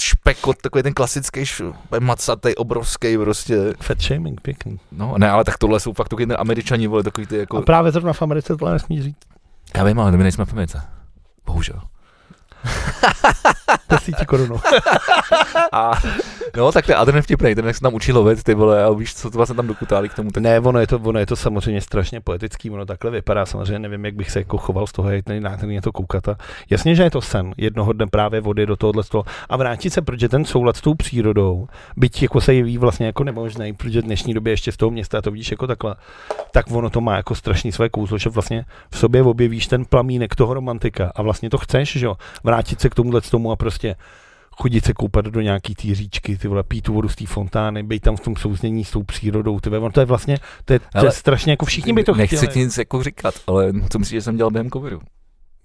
špekot, takový ten klasický macatej, obrovský prostě, Fat shaming, pěkný. no, ne, ale tak tohle jsou fakt takový ten američani, vole, takový ty jako, A právě zrovna v Americe tohle nesmí říct. já vím, ale my nejsme v Americe, bohužel. Desíti korunu. A, no, tak ten Adrian vtipnej, ten jak se tam učí lovit, ty vole, a víš, co to vlastně tam dokutáli k tomu, tak Ne, ono je, to, ono je to samozřejmě strašně poetický, ono takhle vypadá, samozřejmě nevím, jak bych se jako choval z toho, jak nádherně to koukat. A jasně, že je to sen, jednoho dne právě vody do tohohle toho a vrátit se, protože ten soulad s tou přírodou, byť jako se jeví vlastně jako nemožný, protože v dnešní době ještě z toho města to vidíš jako takhle, tak ono to má jako strašný své kouzlo, že vlastně v sobě objevíš ten plamínek toho romantika a vlastně to chceš, že jo, vrátit se k tomuhle z tomu a prostě chodit se koupat do nějaký té říčky, ty vole, pít tu vodu z té fontány, být tam v tom souznění s tou přírodou, ty vole, to je vlastně, to je, to je strašně jako všichni by to nechci chtěli. ti nic jako říkat, ale co myslíš, že jsem dělal během covidu?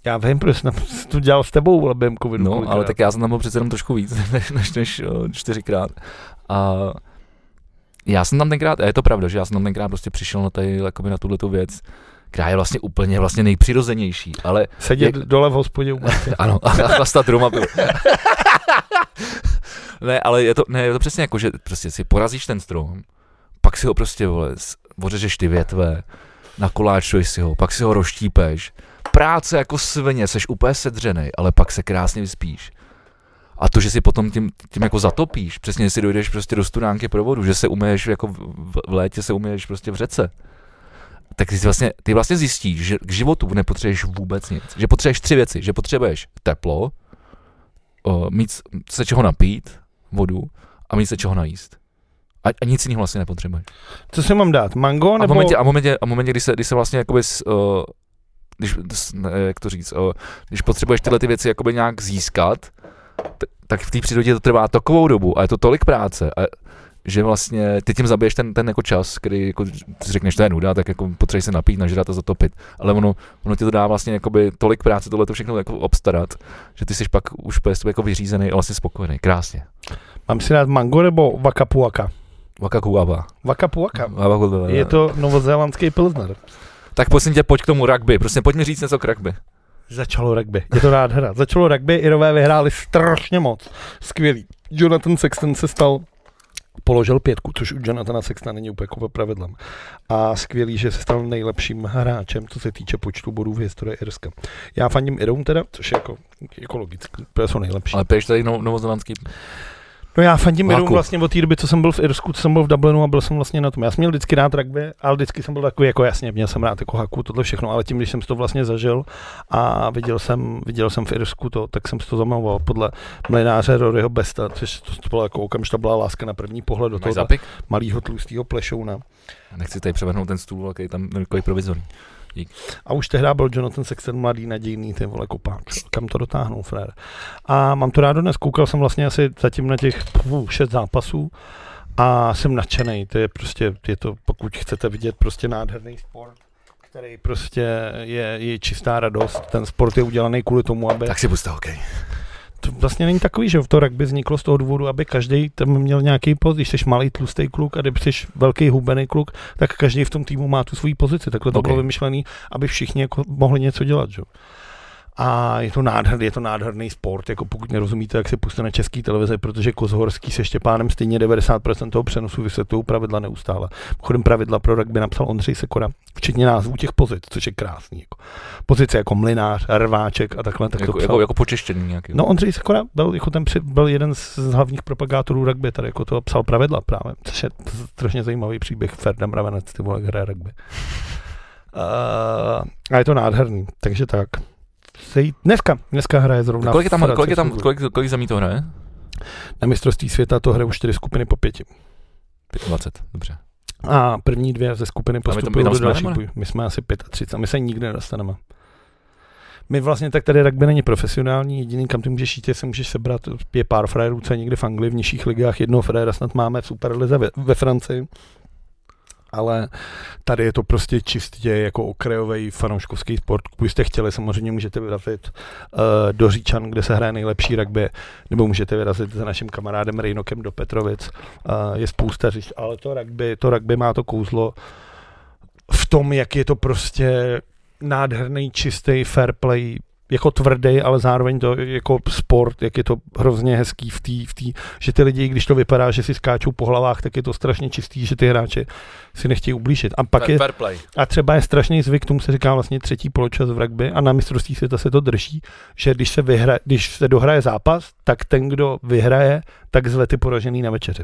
Já vím, proč jsem to dělal s tebou, ale během covidu. No, kolikrát. ale tak já jsem tam byl přece jenom trošku víc, než, než, než o, čtyřikrát. A já jsem tam tenkrát, a je to pravda, že já jsem tam tenkrát prostě přišel na, tady, jakoby na tuhle věc, která je vlastně úplně vlastně nejpřirozenější, ale Sedět jak- dole v hospodě ano, a chlastat Roma byl. ne, ale je to, ne, je to přesně jako, že prostě si porazíš ten strom, pak si ho prostě, vole, ořežeš ty větve, nakoláčuješ si ho, pak si ho roštípeš, práce jako svině, seš úplně sedřenej, ale pak se krásně vyspíš. A to, že si potom tím, tím jako zatopíš, přesně, že si dojdeš prostě do studánky pro vodu, že se umyješ jako v, v létě se umyješ prostě v řece. Tak ty vlastně, ty vlastně zjistíš, že k životu nepotřebuješ vůbec nic. Že potřebuješ tři věci. Že potřebuješ teplo, uh, mít se čeho napít, vodu a mít se čeho najíst. A, a nic jiného vlastně nepotřebuješ. Co si mám dát? Mango A v nebo... momentě, a v momentě, a v momentě kdy, se, kdy se vlastně jakoby, s, uh, když, ne, jak to říct, uh, když potřebuješ tyhle ty věci jakoby nějak získat, t- tak v té přírodě to trvá takovou dobu a je to tolik práce, a, že vlastně ty tím zabiješ ten, ten jako čas, kdy jako si řekneš, to je nuda, tak jako potřebuješ se napít, nažrat a zatopit. Ale ono, ono ti to dá vlastně jakoby tolik práce tohle to všechno jako obstarat, že ty jsi pak už tebe jako vyřízený a vlastně spokojený. Krásně. Mám si dát mango nebo vakapuaka? Wakakuaba. Vakapuaka. Je to novozélandský pilsner. Tak prosím tě, pojď k tomu rugby. Prostě pojď mi říct něco k rugby. Začalo rugby. Je to nádhera. Začalo rugby, Irové vyhráli strašně moc. Skvělý. Jonathan Sexton se stal položil pětku, což u Jonathana Sextona není úplně jako pravidlem. A skvělý, že se stal nejlepším hráčem, co se týče počtu bodů v historii Irska. Já fandím Irům teda, což je jako, jako logický, protože jsou nejlepší. Ale pěš tady no, novozelandský. No já fandím Vlaku. Irům vlastně od té doby, co jsem byl v Irsku, co jsem byl v Dublinu a byl jsem vlastně na tom. Já jsem měl vždycky rád rugby, ale vždycky jsem byl takový jako jasně, měl jsem rád jako haku, tohle všechno, ale tím, když jsem to vlastně zažil a viděl jsem, viděl jsem v Irsku to, tak jsem si to zamiloval podle mlináře Roryho Besta, což to, to bylo jako okamžitě byla láska na první pohled do toho malého tlustého plešouna. Nechci tady převrhnout ten stůl, jaký tam takový provizorní. A už tehdy byl Jonathan Sexton mladý, nadějný, ty vole kopák. Kam to dotáhnul, frér. A mám to rád dnes, koukal jsem vlastně asi zatím na těch pů, šest zápasů a jsem nadšený. To je prostě, je to, pokud chcete vidět prostě nádherný sport, který prostě je, je čistá radost. Ten sport je udělaný kvůli tomu, aby Tak si puste hokej. To vlastně není takový, že to rugby vzniklo z toho důvodu, aby každý tam měl nějaký post. Když jsi malý tlustý kluk a když jsi velký hubený kluk, tak každý v tom týmu má tu svoji pozici. Takhle to Ok. bylo vymyšlené, aby všichni jako mohli něco dělat. Že? A je to nádherný, je to nádherný sport, jako pokud nerozumíte, jak se puste na český televize, protože Kozhorský se Štěpánem stejně 90% toho přenosu vysvětlují pravidla neustále. Pochodem pravidla pro rugby napsal Ondřej Sekora, včetně názvů těch pozic, což je krásný. Jako. Pozice jako mlinář, rváček a takhle. Tak to Jako, psal. jako, jako počeštění nějaký. No Ondřej Sekora byl, jako ten při, byl jeden z hlavních propagátorů rugby, tady jako to psal pravidla právě, což je strašně zajímavý příběh Ferda Mravenec, ty vole, hraje rugby. Uh, a je to nádherný, takže tak. Sej, dneska, dneska hraje zrovna kolik je tam, kolik, je tam kolik, kolik zemí to hraje? Na mistrovství světa to hrajou čtyři skupiny po pěti. 25, dobře. A první dvě ze skupiny postupují do další boj. My jsme asi 35, my se nikdy nedostaneme. My vlastně tak tady rugby není profesionální, jediný kam ty můžeš jít, je, se můžeš sebrat, je pár frérů, co je někde v Anglii, v nižších ligách, jednoho fréra snad máme v Superlize ve, ve Francii. Ale tady je to prostě čistě jako okrajový fanouškovský sport. Kdybyste chtěli, samozřejmě můžete vyrazit uh, do Říčan, kde se hraje nejlepší rugby, nebo můžete vyrazit za naším kamarádem Rejnokem do Petrovic. Uh, je spousta říct, ale to rugby, to rugby má to kouzlo v tom, jak je to prostě nádherný, čistý fair play, jako tvrdý, ale zároveň to jako sport, jak je to hrozně hezký v té, v tý, že ty lidi, když to vypadá, že si skáčou po hlavách, tak je to strašně čistý, že ty hráči si nechtějí ublížit. A pak je, fair play. a třeba je strašný zvyk, tomu se říká vlastně třetí poločas v rugby a na mistrovství světa se to drží, že když se, vyhra, když se dohraje zápas, tak ten, kdo vyhraje, tak zve ty poražený na večeři.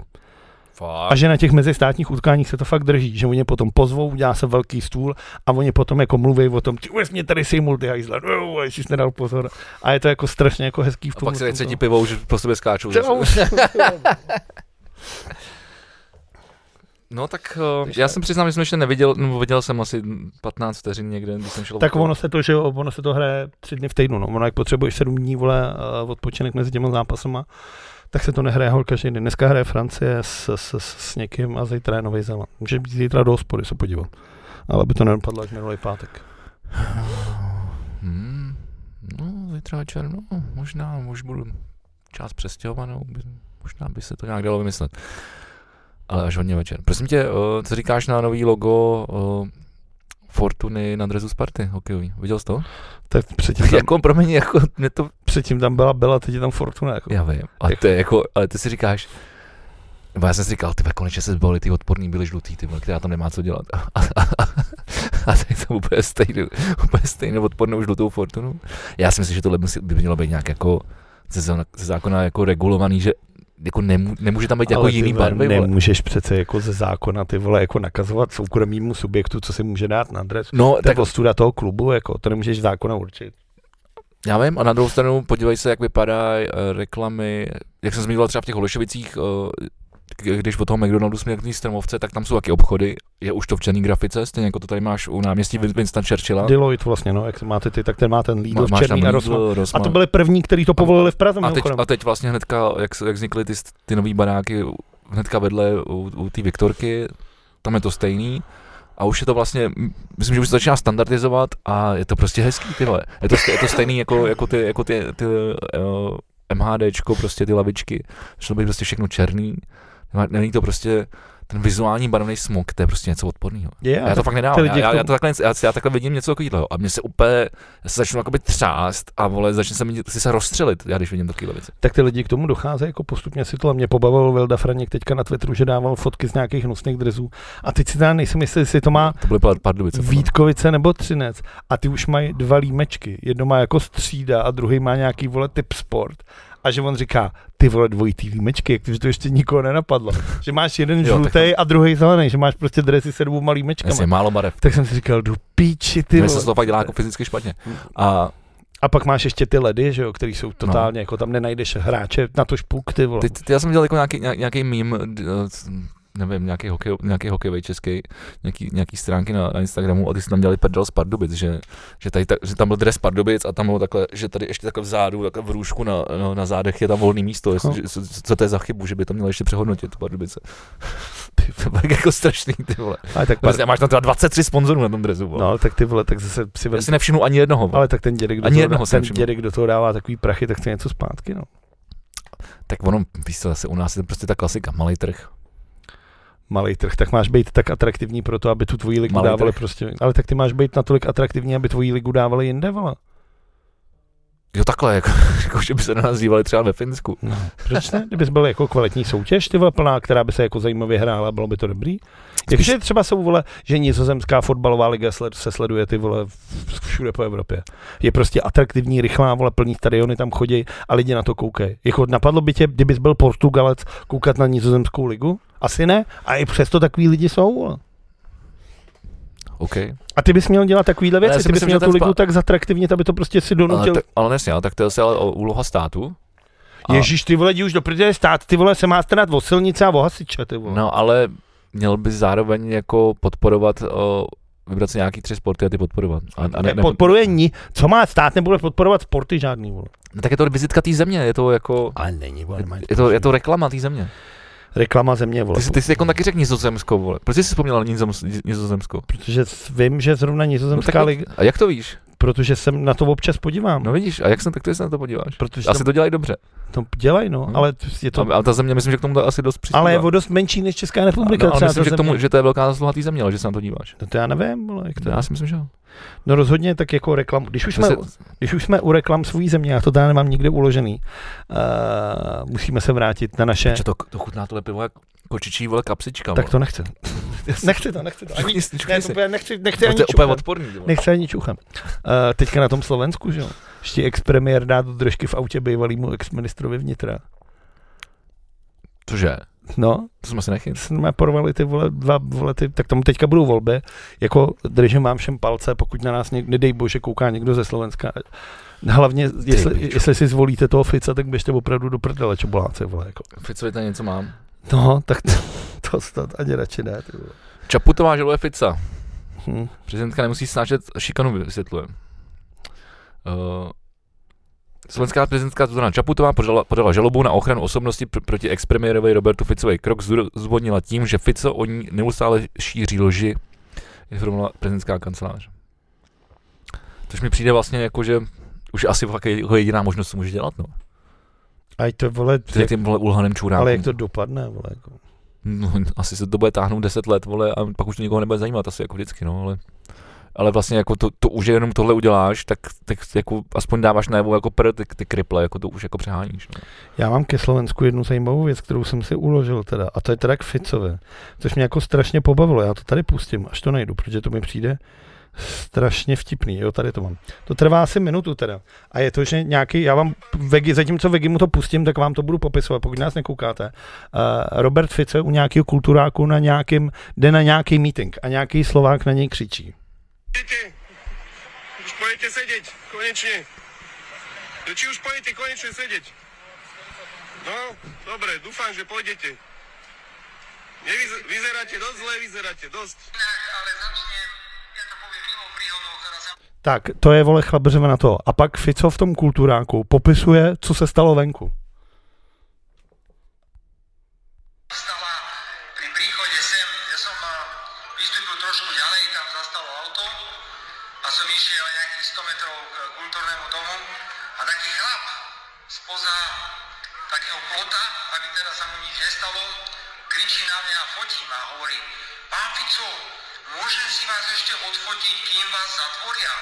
A Fakt. že na těch mezistátních utkáních se to fakt drží, že oni potom pozvou, dělá se velký stůl a oni potom jako mluví o tom, ty mě tady si multihajzla, no, jestli jsi nedal pozor. A je to jako strašně jako hezký v A tom. pak si dají třetí pivou, že po sobě skáčou. No tak uh, já jsem přiznám, že jsem ještě neviděl, nebo viděl jsem asi 15 vteřin někde, když jsem šel tak ono se to, že jo, ono se to hraje tři dny v týdnu, no. Ono jak potřebuješ sedm dní, vole, uh, odpočinek mezi těma zápasama, tak se to nehraje hol každý. Dneska hraje Francie s, s, s, někým a zítra je Nový Zéland. Může být zítra do hospody se podívat. Ale by to nedopadlo jak minulý pátek. Hmm, no, zítra večer, no, možná, už budu část přestěhovanou, by, možná by se to nějak dalo vymyslet. Ale až hodně večer. Prosím tě, uh, co říkáš na nový logo uh, Fortuny na drezu Sparty hokejový? Viděl jsi to? Tak předtím tam, jako, promiň, jako, mě to, předtím tam byla Bela, teď je tam Fortuna. Jako. já vím, ale to je jako, ale ty si říkáš, nebo já jsem si říkal, ty konečně se zbavili ty odporný byly žlutý, ty která tam nemá co dělat. A, a, a, a teď jsem úplně stejný, úplně stejnou odpornou žlutou fortunu. Já si myslím, že tohle by mělo být nějak jako ze zákona jako regulovaný, že jako nemů, nemůže tam být jako jiný vole, barvy, vole. Nemůžeš přece jako ze zákona ty vole jako nakazovat soukromýmu subjektu, co si může dát na adres. No, To tak ostuda toho klubu, jako to nemůžeš zákona určit. já vím, a na druhou stranu podívej se, jak vypadají uh, reklamy, jak jsem zmiňoval třeba v těch Holešovicích, uh, když od toho McDonaldu jsme k té strmovce, tak tam jsou taky obchody, je už to v černé grafice, stejně jako to tady máš u náměstí Win- Winston Churchilla. Deloitte vlastně, no, jak máte ty, tak ten má ten Lidl v tam černý a Lidl, Rossmann. A to byli první, kteří to povolili v Praze. a, teď, a teď vlastně hnedka, jak, jak vznikly ty, ty nový baráky, hnedka vedle u, u té Viktorky, tam je to stejný. A už je to vlastně, myslím, že už se začíná standardizovat a je to prostě hezký, ty vole. Je to, je to stejný jako, jako ty, jako ty, ty uh, MHDčko, prostě ty lavičky. Začalo být prostě všechno černý. Nemá- Není to prostě ten vizuální barevný smog, to je prostě něco odporného. Je, Já to fakt nedávám. Já, já, to takhle, já, já takhle vidím něco takového. A mě se úplně, já se začnu jakoby třást a vole, začne se mi chci se rozstřelit, já když vidím takovéhle věci. tak ty lidi k tomu docházejí jako postupně si to. Mě pobavil Vilda Franěk teďka na Twitteru, že dával fotky z nějakých hnusných drezů. A teď si teda nejsem jistý, jestli to má To byly Pardubice. Vítkovice nebo Třinec. A ty už mají dva límečky. Jedno má jako střída a druhý má nějaký vole typ sport. A že on říká, ty vole dvojitý límečky, jak že to ještě nikoho nenapadlo. že máš jeden žlutý a druhý zelený, že máš prostě dresy se dvou malý mečkama. Jasně, málo barev. Tak jsem si říkal, jdu píči, ty Mně se vole. to fakt dělá jako fyzicky špatně. A A pak máš ještě ty ledy, že jo, který jsou totálně, no. jako tam nenajdeš hráče na to špuk, ty vole. ty, ty, já jsem dělal jako nějaký, nějaký, d- eh, nevím, nějaký, hokej, nějaký hokejový český, nějaký, nějaký stránky na, na, Instagramu a ty si tam dělali prdel z Pardubic, že, že, tady, ta, že tam byl dres Pardubic a tam bylo takhle, že tady ještě takhle vzadu, takhle v růžku na, na, na zádech je tam volný místo, jestli, No. že, co, co, to je za chybu, že by to mělo ještě přehodnotit Pardubice. Ty, to je jako strašný, ty vole. Ale tak, Prostě máš tam třeba 23 sponzorů na tom dresu, vole. no, tak ty vole, tak zase si Já vem, si nevšimnu ani jednoho. vole. ale tak ten dědek, Ani toho, jednoho ten dědek do toho dává takový prachy, tak chce něco zpátky, no. Tak ono, víš co, zase u nás je to prostě ta klasika, malý trh. Malý trh, tak máš být tak atraktivní pro to, aby tu tvoji ligu Malej dávali trh. prostě. Ale tak ty máš být natolik atraktivní, aby tvoji ligu dávali jinde, vole. Jo takhle, jako, jako že by se na nás dívali třeba ve Finsku. No, proč ne? Kdybys byl jako kvalitní soutěž, ty vole, plná, která by se jako zajímavě hrála, bylo by to dobrý. Jakože třeba jsou, vole, že nizozemská fotbalová liga se sleduje ty vole všude po Evropě. Je prostě atraktivní, rychlá, vole, plný stadiony tam chodí a lidi na to koukají. Jako napadlo by tě, kdybys byl Portugalec, koukat na nizozemskou ligu? Asi ne. A i přesto takový lidi jsou, vole. OK. A ty bys měl dělat takovýhle věci, ty bys měl tu ligu spa- tak zatraktivnit, aby to prostě si Ale, donutil. tak, ale ale tak to je asi ale úloha státu. A, Ježíš, ty vole, už do prdele stát, ty vole, se má starat o silnice a o hasiče, ty vole. No ale měl by zároveň jako podporovat, o, vybrat si nějaký tři sporty a ty podporovat. A, a ne, podporuje ní. Co má stát, nebude podporovat sporty žádný, vole. No, tak je to vizitka té země, je to jako... Ale není, vole, Je to, je to reklama té země. Reklama země, vole. Ty, jsi- ty jsi jako taky řekl Nizozemsko, vole. Proč jsi si vzpomněl Nizozemsko? Protože vím, že zrovna No, nizozemská tak, liga, a jak to víš? Protože jsem na to občas podívám. No vidíš, a jak se, tak ty se na to podíváš? protože Asi to, to dělají dobře. to dělají, no, Hmm. ale je to, To... A ta země, myslím, že k tomu to asi dost přispívá. ale je o dost menší než Česká republika. no, ale myslím, že, k tomu, že to je velká zasluha té země, ale že se na to díváš. No to já nevím, vole, jak to Já si myslím, že jo. No rozhodně tak jako reklam, když už, jsme, se- když už jsme u reklam svojí země, já to tady nemám nikde uložený, uh, musíme se vrátit na naše, to, to chutná tohle pivo jak kočičí vole kapsička. tak to nechci. Nechci to, nechci to. Ani, Čuchni si, čuchni ne, si. to úplně nechci, nechci To ani je úplně čuchem. odporný. Nechci ani čuchem. Uh, teďka na tom Slovensku, že jo? Ještě ex-premiér dá do držky v autě bývalýmu ex-ministrovi vnitra. Cože? No, To jsme si nechytli. jsme porvali ty vole, dva vole, ty, tak tomu teďka budou volby. Jako držím vám všem palce, pokud na nás, něk, nedej bože, kouká někdo ze Slovenska. Hlavně, jestli, jestli si zvolíte toho Fica, tak běžte opravdu do prdele, čoboláci, vole, jako. Ficovi tady něco mám. No, tak to, to snad ani radši ne, ty vole. Čaputová žaluje Fica. Hm. Prezidentka nemusí snášet šikanu, vysvětluje. Uh, Slovenská prezidentka Zuzana Čaputová podala, podala žalobu na ochranu osobnosti pr- proti expremiérovi Robertu Ficovi. Krok zdůvodnila tím, že Fico o ní neustále šíří lži, informovala prezidentská kancelář. Což mi přijde vlastně jako, že už asi fakt jeho jediná možnost, co může dělat, no. Ať to, vole, Ty jak, tím vole ulhaným čůrákům. ale jak to dopadne, vole, jako. No, asi se to bude táhnout 10 let, vole, a pak už to nikoho nebude zajímat, asi jako vždycky, no, ale, ale vlastně jako to, to už jenom tohle uděláš, tak, tak jako aspoň dáváš najevo jako prd ty, ty kriple, jako to už jako přeháníš, no. Já mám ke Slovensku jednu zajímavou věc, kterou jsem si uložil teda, a to je teda k Ficovi, což mě jako strašně pobavilo, já to tady pustím, až to najdu, protože to mi přijde Strašně vtipný, jo, tady to mám. To trvá asi minutu teda. A je to, že nějaký, já vám, vegi, zatímco Vegi mu to pustím, tak vám to budu popisovat, pokud nás nekoukáte. Uh, Robert Fice u nějakého kulturáku na nějakým, jde na nějaký meeting a nějaký Slovák na něj křičí. Pojďte. Už pojďte sedět, konečně. Či už pojďte konečně sedět. No, dobré, doufám, že půjdete. Nevyz- vyzeráte dost zle, vyzeráte dost. ale začnem, ja Tak, to je vole chlabřeme na to. A pak Fico v tom kulturáku popisuje, co se stalo venku. stala pri príchode sem. Ja som eh, vystúpil trošku ďalej, tam zastalo auto a som išiel nejakých 100 metrov k kultúrnemu domu a taký chlap spoza takého plota, aby teda sa mu nič nestalo, kričí na mňa a fotí ma a hovorí Pán Fico, môžem si vás ešte odfotiť, kým vás zatvoria?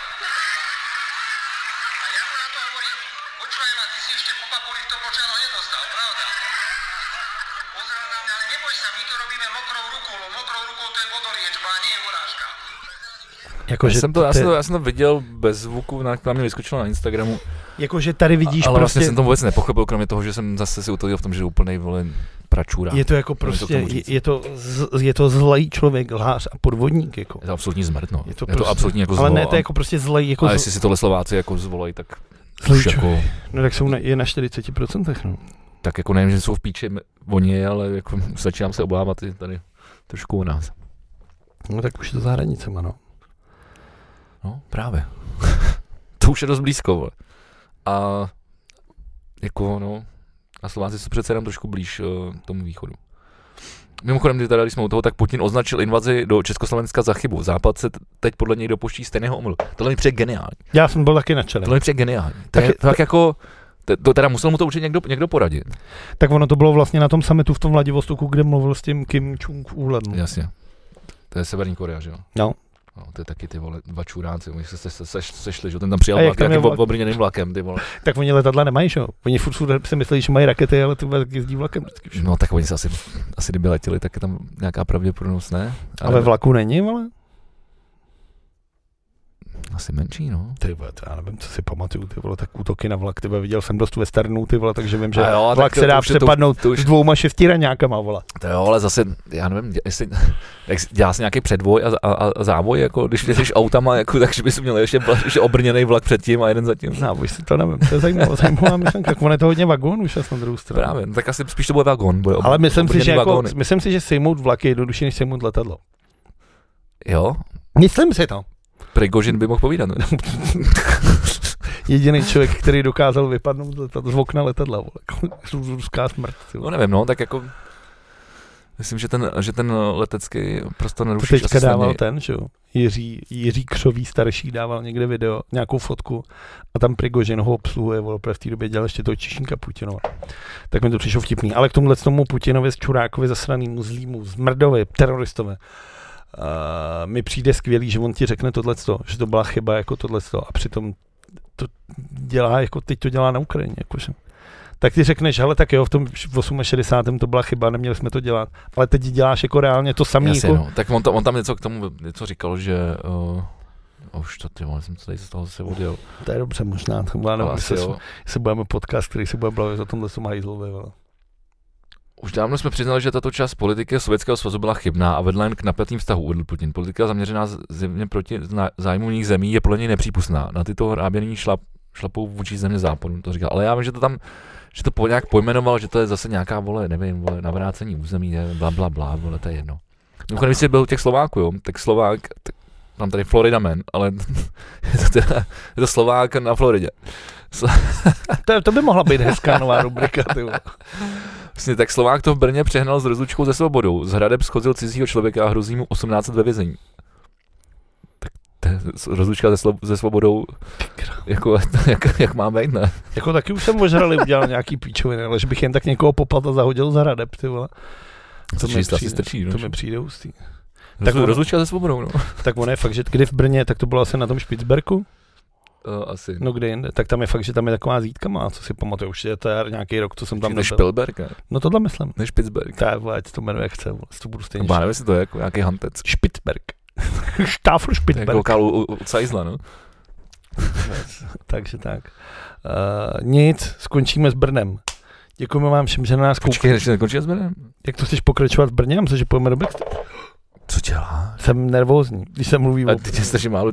A ja mu na to hovorím, počúvaj ma, ty si ešte po papuli v tom močano nedostal, pravda? Pozrel na mňa, ale neboj sa, my to robíme mokrou rukou, lebo mokrou rukou to je vodoliečba, a nie je urážka. Jakože Já jsem, to, já, jsem to, já jsem to viděl bez zvuku, na, na mě vyskočilo na Instagramu, jakože tady vidíš ale prostě, vlastně jsem to vůbec nepochopil, kromě toho, že jsem zase si utolil v tom, že je úplnej vole pračůra. je to jako to prostě, tomu je, je, to, z, je to zlej člověk, lhář a podvodník, jako. Je to absolutní zmrt, no. Je to to, je to prostě- absolutní jako Ale zlo. ne, to je jako prostě zlej, jako a jestli si tohle Slováci jako zvolej, tak zlej už jako. No tak jsou na, je na 40%, no. tak jako nevím, že jsou v píči oni, ale jako začínám se obávat i tady trošku u nás. No tak už je to za hranicema, no. No, právě. to už je dost blízko, vole. A jako, no, a Slováci jsou přece jenom trošku blíž uh, tomu východu. Mimochodem, kdy teda, když jsme u toho, tak Putin označil invazi do Československa za chybu. Západ se teď podle něj dopuští stejného omylu. Tohle mi přijde geniální. Já jsem byl taky nadšený. Tohle mi přijde geniální. To Tak je je- tak jako, to, teda musel mu to určitě někdo, někdo poradit. Tak ono to bylo vlastně na tom summitu v tom Vladivostoku, kde mluvil s tím Kim Jong-ulem. Jasně. To je Severní Korea, že jo? No. No, to je taky ty vole, dva čuráci, oni se, se, se, se, sešli, že ten tam přijel vlak, nějakým vlak? obrněným vlakem, ty vole. Tak oni letadla nemají, že jo? Oni furt, furt si myslí, že mají rakety, ale ty vole, tak jezdí vlakem vždycky. všude. No tak oni se asi, asi kdyby letěli, tak je tam nějaká pravděpodobnost, ne? A ve vlaku není, ale? Asi menší, no. Ty vole, to já nevím, co si pamatuju, ty vole, tak útoky na vlak, ty vole, viděl jsem dost westernů, ty vole, takže vím, že A jo, tak vlak to- se dá to- přepadnout to už- s dvouma šestiráňákama, vole. To jo, ale zase, já nevím, jestli, jak dělá se nějaký předvoj a, a, a závoj, jako když jezdíš autama, jako, takže bys měl ještě, ještě obrněný vlak předtím a jeden zatím. Už si to nevím, to je zajímavá, zajímavá myšlenka, tak on je to hodně vagón už na druhou stranu. Právě, no, tak asi spíš to bude vagón. Bude ob, Ale myslím si, že jako, myslím si, že sejmout vlak je jednodušší, než sejmout letadlo. Jo, Myslím si to. Prigožin by mohl povídat. Jediný člověk, který dokázal vypadnout z, letadla, z okna letadla, vole. Ruská smrt. No nevím, no, tak jako Myslím, že ten, že ten letecký prostor To nerušíš teďka dával snadněji. ten, že jo, Jiří, Jiří Křový starší dával někde video, nějakou fotku a tam Prigožin ho obsluhuje, vole, v té době dělal ještě toho Čišinka Putinova. Tak mi to přišlo vtipný. Ale k tomuhle tomu Putinovi z Čurákovi zasranýmu zlýmu, zmrdovi, teroristovi, uh, mi přijde skvělý, že on ti řekne tohleto, že to byla chyba jako tohleto a přitom to dělá, jako teď to dělá na Ukrajině, jakože. Tak ty řekneš, hele, tak jo, v tom 68. to byla chyba, neměli jsme to dělat, ale teď děláš jako reálně to samé. Jasně, Jako, no. Tak on, to, on tam něco k tomu něco říkal, že uh, už to, ty vole, jsem se tady z toho zase odjel. To je dobře, možná. To byla, Ale nevím, se, jo. se budeme podcast, který se bude bavit o tomhle, co mají zlové. Už dávno jsme přiznali, že tato část politiky Sovětského svazu byla chybná a vedla jen k napětým vztahu, uvedl Putin. Politika zaměřená země proti zájmu jiných zemí je podle něj nepřípustná. Na tyto hrábění šlap, šlapou vůči země západu, to říkal. Ale já vím, že to tam že to po, nějak pojmenoval, že to je zase nějaká, vole, nevím, vole, navrácení území, je, bla, bla, bla, vole, to je jedno. Mimochodem, když jsi byl u těch Slováků, jo, tak Slovák, tak, mám tady Florida Man, ale je to, teda, je to Slovák na Floridě. To, to by mohla být hezká nová rubrika. Ty. Vlastně tak Slovák to v Brně přehnal s rozlučkou ze svobodou. Z hradeb schodil cizího člověka a hrozí mu 18 let ve vězení. Tak rozlučka se, slo- se svobodou, jako, jak, jak má být, ne? Jako taky už jsem ožrali udělal nějaký píčoviny, ale že bych jen tak někoho popad a zahodil za radeb, ty vole. To, mi přijde, strčí, no. to mi přijde hustý. tak tak ono- rozlučka se svobodou, no. Tak ono je fakt, že kdy v Brně, tak to bylo asi na tom Špicberku, Uh, asi. no kde jinde, tak tam je fakt, že tam je taková zítka má, co si pamatuju, už je to je nějaký rok, co jsem tam nebyl. Špilberg, ne? No tohle myslím. Ne Špicberg. Tak, ať to jmenuje, jak chce, to budu stejně. Má nevím, jestli to je jako nějaký hantec. Špicberg. To je Štáfršpitberg. lokál u, u, Cajzla, no. Takže tak. Uh, nic, skončíme s Brnem. Děkujeme vám všem, že na nás Počkej, než nekončí s Brnem. Jak to chceš pokračovat v Brně? Já myslím, že pojďme do backstage. Co dělá? Jsem nervózní, když se mluví A o... teď je strašně málo,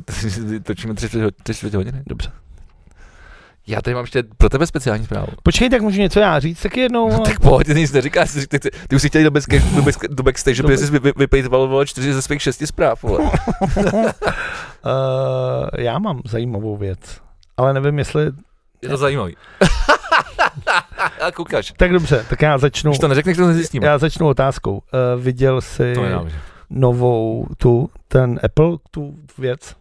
točíme tři čtvrtě- tři čtvrtě hodiny. Dobře. Já tady mám ještě pro tebe speciální zprávu. Počkej, tak můžu něco já říct taky jednou. No ale- tak pojď, ty nic neříkáš, ty, ty, ty, ty už si chtěl do, backstage, do, backstage, do backstage, protože jsi vy- vy- vypejtoval čtyři ze svých šesti zpráv. Uh, já mám zajímavou věc, ale nevím, jestli... Je to zajímavý. A koukáš. Tak dobře, tak já začnu. Když to neřekneš, to nezjistíme. Já začnu otázkou. Uh, viděl jsi To že. Novou tu, ten Apple, tu věc?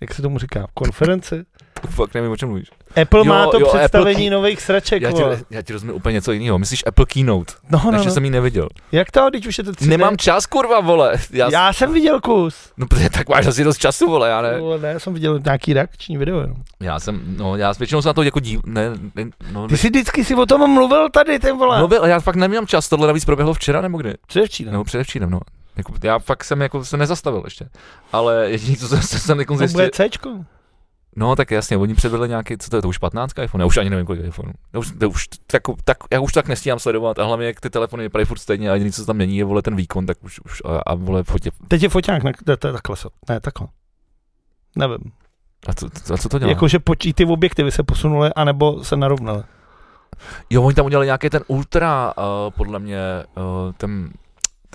Jak se tomu říká? Konferenci? Fakt nevím, o čem mluvíš. Apple Jo, má to jo, představení Apple nových sraček. Já ti, já ti rozumím úplně něco jiného. Myslíš Apple Keynote? No, no, Takže no. jsem ji neviděl. Jak to, když už je to 3D? Nemám čas, kurva, vole. Já, Já jsem viděl kus. No, protože tak máš asi dost času, vole, já ne. Vole, ne, já jsem viděl nějaký reakční video. Jenom. Já jsem, no, já většinou se na to jako dív, ne, ne no, Ty jsi vždycky si o tom mluvil tady, ten vole. Mluvil, já fakt nemám čas, tohle navíc proběhlo včera nebo kdy? Předevčírem. Nebo předevčírem, no. Jako, já fakt jsem jako se nezastavil ještě. Ale jediný, co jsem, co jsem jako To zjistil, bude Cčko. no tak jasně, oni předvedli nějaký, co to je, to už 15 iPhone, já už ani nevím, kolik iPhone. To už, to už, tak, tak, já už tak nestíhám sledovat a hlavně jak ty telefony vypadají furt stejně a jediný, co se tam mění, je vole ten výkon, tak už, už a, a vole fotě. Teď je foťák, ne, to, to je takhle. Ne, takhle. Nevím. A co, a co to dělá? Jakože počí ty objektivy se posunuly, anebo se narovnaly. Jo, oni tam udělali nějaký ten ultra, uh, podle mě, uh, ten,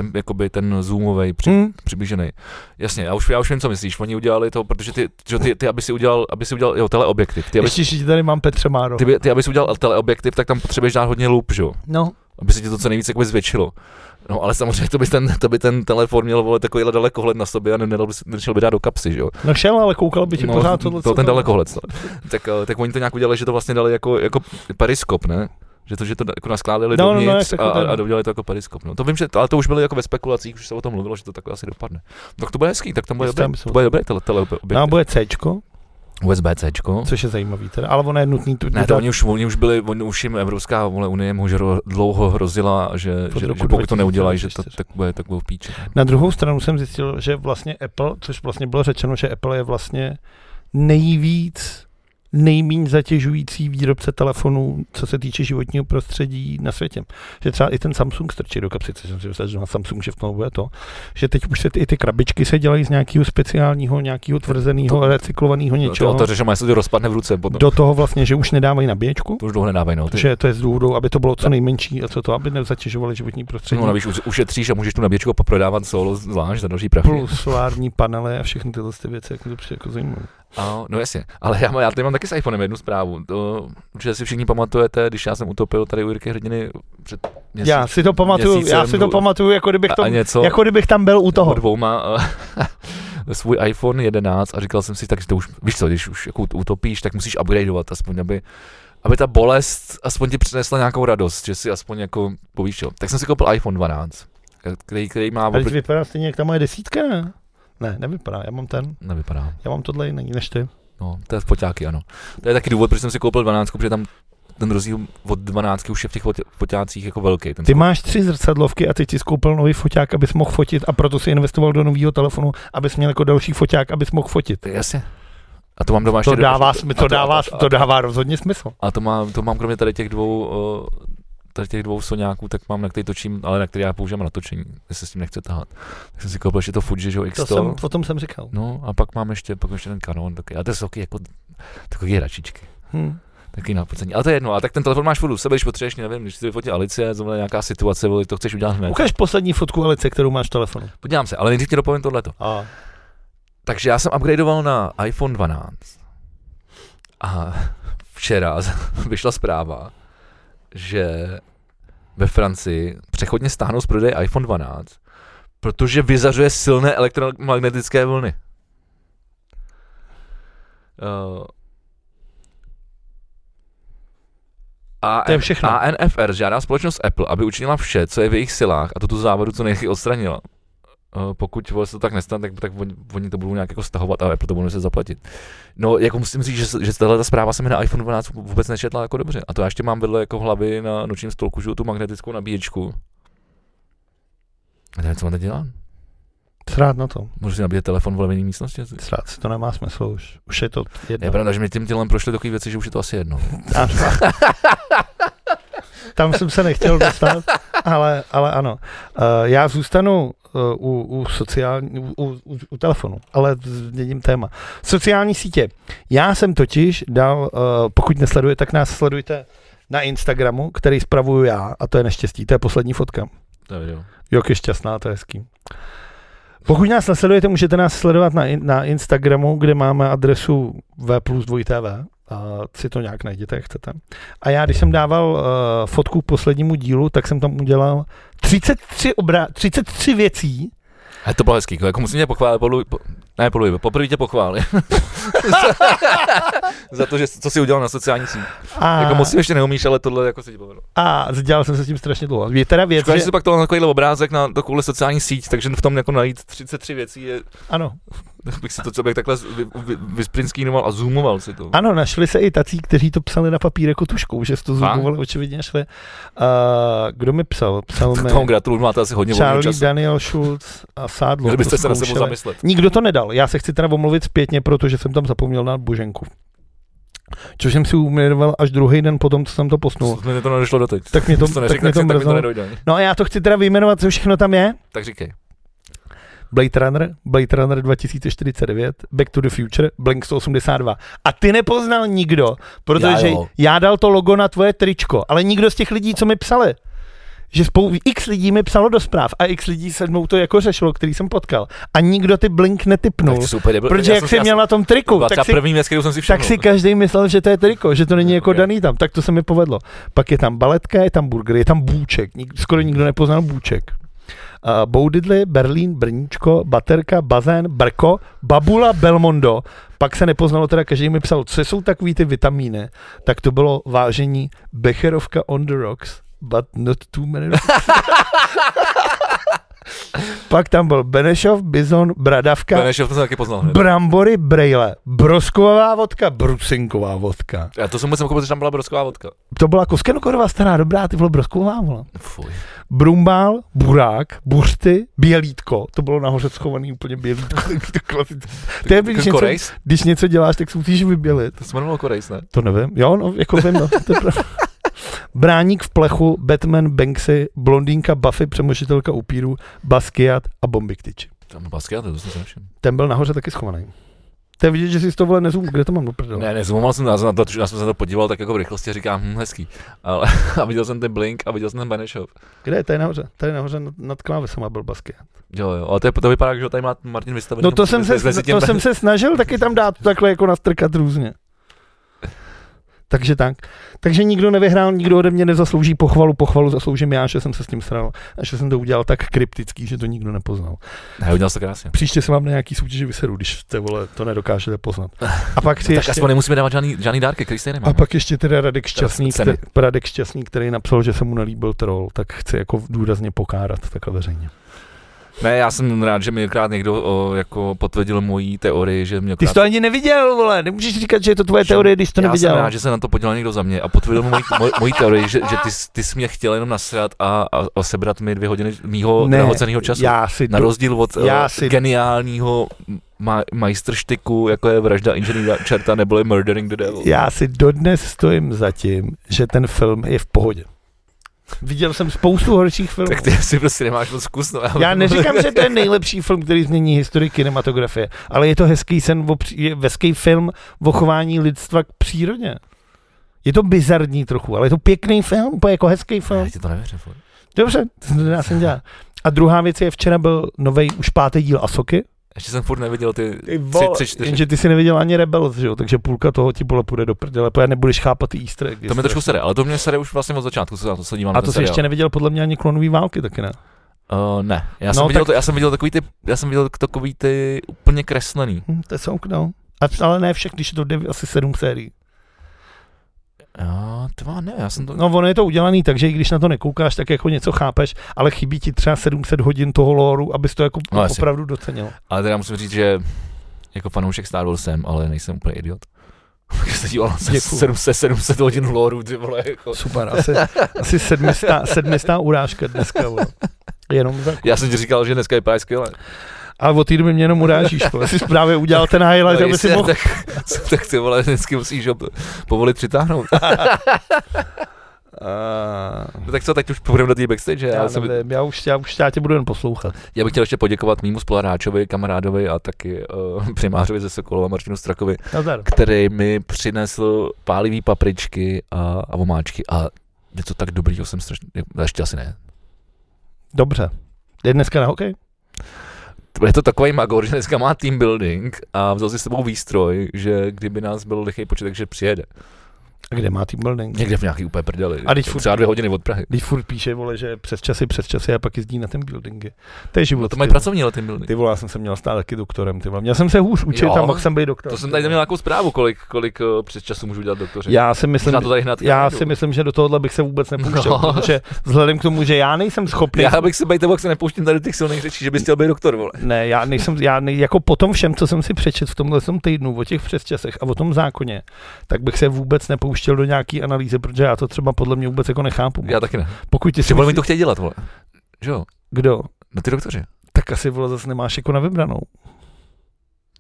ten, jakoby ten zoomový, při, Hmm. přiblížený. Jasně, já už, já už vím, co myslíš. Oni udělali to, protože ty, že ty, ty aby si udělal, aby si udělal, jo, teleobjektiv. Ty, aby, Ještě, že tady mám Petře Máro. ty, ty, aby si udělal teleobjektiv, tak tam potřebuješ dát hodně loop, že jo? No, Aby se ti to co nejvíc jakoby zvětšilo. No ale samozřejmě to by ten, to by ten telefon měl vole takovýhle dalekohled na sobě a nedal by, nešel by dát do kapsy, že jo? no šel, ale koukal by ti No, pořád tohle. to ten dalekohled. Tak, eh, tak oni to nějak udělali, že to vlastně dali jako, jako periskop, ne? Že to, že to jako naskládali No, no, no, dovnitř a, takový ten- a, a udělali to jako periskop. No. To vím, že ale to už bylo jako ve spekulacích, už se o tom mluvilo, že to takhle asi dopadne. Tak to bude hezký, tak tam bude dobrý, myslím. to bude dobrý tele, tele, No a bude Cčko, USB-Cčko. což je zajímavý teda, ale ono je nutný tu Ne, to oni už, oni už byli, oni už jim Evropská vole, unie ro- dlouho hrozila, že, že, že pokud to neudělají, že to 2024. tak bude, tak budou v píči. Na druhou stranu jsem zjistil, že vlastně Apple, což vlastně bylo řečeno, že Apple je vlastně nejvíc nejméně zatěžující výrobce telefonů, co se týče životního prostředí na světě. Že třeba i ten Samsung strčí do kapsy, což jsem si myslel, že na Samsung, že v tom bude to, že teď už se ty, i ty krabičky se dělají z nějakého speciálního, nějakého tvrzeného, To- recyklovaného To, něčeho. to, to řeším, jestli to rozpadne v ruce potom. do toho vlastně, že už nedávají nabíječku, To už dlouho nedávají, no. Ty, že to je z důvodu, aby to bylo co nejmenší a co to, aby nezatěžovali životní prostředí. no, navíc už, ušetříš a můžeš tu nabíječku poprodávat solo zvlášť za další prachy. plus solární panely a všechny tyhle ty věci, jak to přijde jako zajímavé. A, no jasně, ale já, má- já tady mám taky s iPhonem jednu zprávu. To, určitě si všichni pamatujete, když já jsem utopil tady u Jirky Hrdiny před měsíc, Já si to pamatuju, měsícem, já si to pamatuju, jako kdybych, a něco, jako kdybych tam byl u toho. dvouma uh, svůj iPhone 11 a říkal jsem si, tak to už, víš co, když už jako utopíš, tak musíš upgradeovat, aspoň aby, aby ta bolest aspoň ti přinesla nějakou radost, že si aspoň jako povíš, jo. Tak jsem si koupil iPhone 12, který, který má, Ale opr- vypadá stejně jak ta moje desítka, ne? Ne, nevypadá, já mám ten, nevypadá, já mám tohle jiný než ty. no, to je v poťáky, ano. To je taky důvod, proč jsem si koupil 12, protože tam ten rozdíl od 12 už je v těch foťácích jako velký. Ten Ty máš tři zrcadlovky a teď si skoupil nový foťák, abys mohl fotit a proto si investoval do nového telefonu, abys měl jako další foťák, abys mohl fotit. Jasně. A to mám doma To ještě dává, a sm- to, dává, to dává rozhodně smysl. a to, mám, to mám kromě tady těch dvou tady těch dvou soňáků, tak mám, na který točím, ale na který já používám na točení, jestli se s tím nechce tahat. Tak jsem si koupil ještě to Fuji, že jo, To X100. jsem, o tom jsem říkal. No a pak mám ještě, pak mám ještě ten Canon, taky, a to jsou taky jako takový hračičky. Hm. Taky na pocení. Ale to je jedno, a tak ten telefon máš furt u sebe, když potřebuješ, nevím, když si vyfotí Alice, zrovna nějaká situace, vole, to chceš udělat hned. Ukaž poslední fotku Alice, kterou máš v telefonu. Podívám se, ale nejdřív ti dopovím tohleto. A Takže já jsem upgradeoval na iPhone 12 a včera vyšla zpráva, že ve Francii přechodně stáhnou z prodeje iPhone 12, protože vyzařuje silné elektromagnetické vlny. Uh, a To je všechno. ANFR žádá společnost Apple, aby učinila vše, co je v jejich silách a tuto závadu co nejrychleji odstranila. Uh, pokud vole, se to tak nestane, tak, tak oni, oni, to budou nějak jako stahovat a Apple to budou muset zaplatit. No, jako musím říct, že, že tahle ta zpráva se mi na iPhone 12 vůbec nečetla jako dobře. A to já ještě mám vedle jako hlavy na nočním stolku, že tu magnetickou nabíječku. A nevím, co mám teď dělat. Srát na to. Můžu si nabíjet telefon v levený místnosti? Srát si to nemá smysl už. Už je to jedno. Je pravda, že mi tím tělem prošly takové věci, že už je to asi jedno. Tam jsem se nechtěl dostat, ale, ale ano. Uh, já zůstanu uh, u, u, sociální, u, u, u, telefonu, ale změním téma. Sociální sítě. Já jsem totiž dal, uh, pokud nesleduje, tak nás sledujte na Instagramu, který spravuju já, a to je neštěstí, to je poslední fotka. To je šťastná, to je hezký. Pokud nás nesledujete, můžete nás sledovat na, na Instagramu, kde máme adresu v plus 2 TV. A si to nějak najděte, jak chcete. A já, když jsem dával uh, fotku k poslednímu dílu, tak jsem tam udělal 33, obrá- 33 věcí, A to bylo hezký, jako musím tě pochválit, polu, po, ne polu, poprvé tě pochválit. Za to, že co jsi udělal na sociální síti. a, Jako moc ještě neumíš, ale tohle jako se ti povedlo. a dělal jsem se s tím strašně dlouho. Je teda věc, Škoda, že že, si pak to takovýhle obrázek na takovouhle sociální síť, takže v tom jako najít 33 věcí je, ano, bych si to co bych takhle vy, vy, vysprinskýnoval a zoomoval si to. ano, našli se i tací, kteří to psali na papír jako tuškou, že to zoomovali, očividně našli. Uh, kdo mi psal? Psal mi Tomu gratuluju, máte asi hodně Charlie, času. Daniel Schulz a Sádlo. Měli byste to se na sebe zamyslet. Nikdo to nedal. Já se chci teda omluvit zpětně, protože jsem tam zapomněl na Boženku. Což jsem si uměroval až druhý den potom, co jsem to posnul. To nedošlo doteď. Tak mě to, to tak neřekl, mě tak, to tak mi to nedojde. No a já to chci teda vyjmenovat, co všechno tam je. Tak říkej. Blade Runner, Blade Runner 2049, Back to the Future, Blink 182. A ty nepoznal nikdo, protože Já já dal to logo na tvoje tričko, ale nikdo z těch lidí, co mi psali, že spou- x lidí mi psalo do zpráv a x lidí se mnou to jako řešilo, který jsem potkal. A nikdo ty Blink netypnul. Tak super, nebyl, Protože jak jsem jsi si- měl na tom triku, tak si, první věc, jsem si tak si každý myslel, že to je triko, že to není jako Ok. daný tam. Tak to se mi povedlo. Pak je tam baletka, je tam burger, je tam bůček. Nik, skoro nikdo nepoznal bůček. Uh, Boudidly, Berlín, Brníčko, Baterka, Bazén, Brko, Babula, Belmondo. Pak se nepoznalo, teda každý mi psal, co jsou takový ty vitamíny. Tak to bylo vážení Becherovka on the rocks, but not too many rocks. Pak tam byl Benešov, Bizon, Bradavka, Benešov to jsem taky poznal. hned. Brambory, brejle, brosková vodka, brusinková vodka. Já to jsem vůbec nemohl, protože tam byla brosková vodka. To byla Koskenokorová stará, dobrá, ty vole, brosková vola. Fuj. Brumbál, burák, buřty, bělítko, to bylo nahoře schovaný úplně bělítko, to klasické. To je, když Jako něco, když něco děláš, tak se musíš vybělit. To se jmenovalo Korejs, ne? To nevím, jo, no, jako vím, no, to je pravda. Bráník v plechu, Batman, Banksy, blondýnka, Buffy, přemožitelka upíru, Basquiat a Bombiktič. Tam Basquiat, to jsem si nevšiml. Ten byl nahoře taky schovaný. To je vidět, že jsi to vole nezum, kde to mám do? Ne, nezvoumal jsem, já jsem, na to, já jsem se na to podíval tak jako v rychlosti a říkám, hm, hezký. Ale, a viděl jsem ten Blink a viděl jsem ten Benešov. Kde je? Tady nahoře. Tady nahoře nad, nad klávesem byl Basquiat. Jo, jo, ale to, je, to vypadá, že ho tady má Martin vystavený. No to jsem, se, tím- to jsem se snažil taky tam dát takhle jako nastrkat různě. Takže tak. Takže nikdo nevyhrál, nikdo ode mě nezaslouží pochvalu, pochvalu zasloužím já, že jsem se s tím sral a že jsem to udělal tak kryptický, že to nikdo nepoznal. Ne, udělal to krásně. Příště se vám na nějaký soutěži vyseru, když te vole, to nedokážete poznat. A pak si Tak ještě, aspoň nemusíme dávat žádný, žádný dárky, který stejně a pak ještě teda Radek Šťastný, který, Radek Šťastný, který napsal, že se mu nelíbil troll, tak chci jako důrazně pokárat takhle veřejně. Ne, já jsem rád, že mi krát někdo o, jako potvrdil mojí teorii, že mě Ty jsi to ani neviděl, vole, nemůžeš říkat, že je to tvoje teorie, když to já neviděl. jsem rád, že se na to podíval někdo za mě a potvrdil moji, moji, moji teorii, že, že ty, jsi- ty jsi mě chtěl jenom nasrat a, a, a sebrat mi dvě hodiny mýho drahoceného času. Já si Na rozdíl od já uh, si- geniálního ma- majstrštyku, jako je vražda inženýra čerta, neboli Murdering the Devil. Já si dodnes stojím za tím, že ten film je v pohodě. Viděl jsem spoustu horších filmů. Tak ty si prostě nemáš moc zkus. No. Já neříkám, že to je nejlepší film, který změní historii kinematografie, ale je to hezký sen, je hezký film o chování lidstva k přírodě. Je to bizarní trochu, ale je to pěkný film, úplně jako hezký film. Já ti to nevěřím. Dobře, to nedá se dělat. A druhá věc je, včera byl nový už pátý díl Asoky. Ještě jsem furt neviděl ty Ty tři, tři, čtyři. jenže ty si neviděl ani Rebels, že jo? takže půlka toho ti bole půjde do prdele, protože nebudeš chápat ty easter eggy. To mi trošku sere, ale to mě sere už vlastně od začátku, co to se dívám A to jsi ještě neviděl podle mě ani klonový války taky ne. Uh, ne, já No, jsem, viděl tak- to, já jsem viděl takový ty, já jsem viděl takový ty úplně kreslený. Hm, to je souk, no. A, ale ne všech, když je to dev, asi sedm sérií. Jo, to má, ne, já jsem to... No ono je to udělaný, takže i když na to nekoukáš, tak jako něco chápeš, ale chybí ti třeba 700 hodin toho lóru, abys to jako No, opravdu docenil. Ale teda musím říct, že jako fanoušek Star Wars jsem, ale nejsem úplně idiot. Když se díval na se Děkuju. 700, 700 hodin lore, ty vole, jako. Super, asi, asi sedmistá, sedmistá urážka dneska. Vole. Jenom za... Já jsem ti říkal, že dneska vypadá skvěle. Ale od té doby mě jenom urážíš, vole. Jsi právě udělal ten highlight, aby si mohl... tak, tak ty vole, vždycky musíš ho povolit přitáhnout. Uh, No tak co, teď už půjdeme do té backstage. já, Já, jsem, nevím, já, už, já, už já tě budu jen poslouchat. já bych chtěl ještě poděkovat mýmu spoluhráčovi, kamarádovi a taky uh, primářovi ze Sokolova Martinu Strakovi, Nazdar. který mi přinesl pálivý papričky a, a omáčky a něco tak dobrýho jsem strašně, ještě asi ne. Dobře. Jde dneska na hokej? Je to takový magor, že dneska má team building a vzal si s sebou výstroj, že kdyby nás byl lichý počet, takže přijede. A kde má team building? Někde v nějaký úplně prdeli. A teď furt- Třeba dvě hodiny od Prahy. Když furt píše, vole, že přes časy, přes časy a pak jezdí na ten buildingy. To je život. No to mají ty pracovní team building. Ty vole, já jsem se měl stát taky doktorem, ty vole. Měl jsem se hůř učit Jo. a mohl jsem být doktor. To jsem tady měl nějakou zprávu, kolik, kolik uh, přes času můžu dělat doktoři. Já si myslím, to tady hned já si myslím, že do tohohle bych se vůbec nepouštěl, No. protože vzhledem k tomu, že já nejsem schopný Já bych se bejte, se nepouštím tady těch silných řečí, že bys chtěl být doktor, vole. Ne, já nejsem, já nej, jako po tom všem, co jsem si přečet v tomhle tom týdnu o těch přesčasech a o tom zákoně, tak bych se vůbec nepouštěl do nějaký analýzy, protože já to třeba podle mě vůbec jako nechápu. Já taky ne. Pokud ty si myslí, to chtějí dělat, vole. Že jo? kdo, No ty doktoři. tak asi vole zase nemáš jako na vybranou.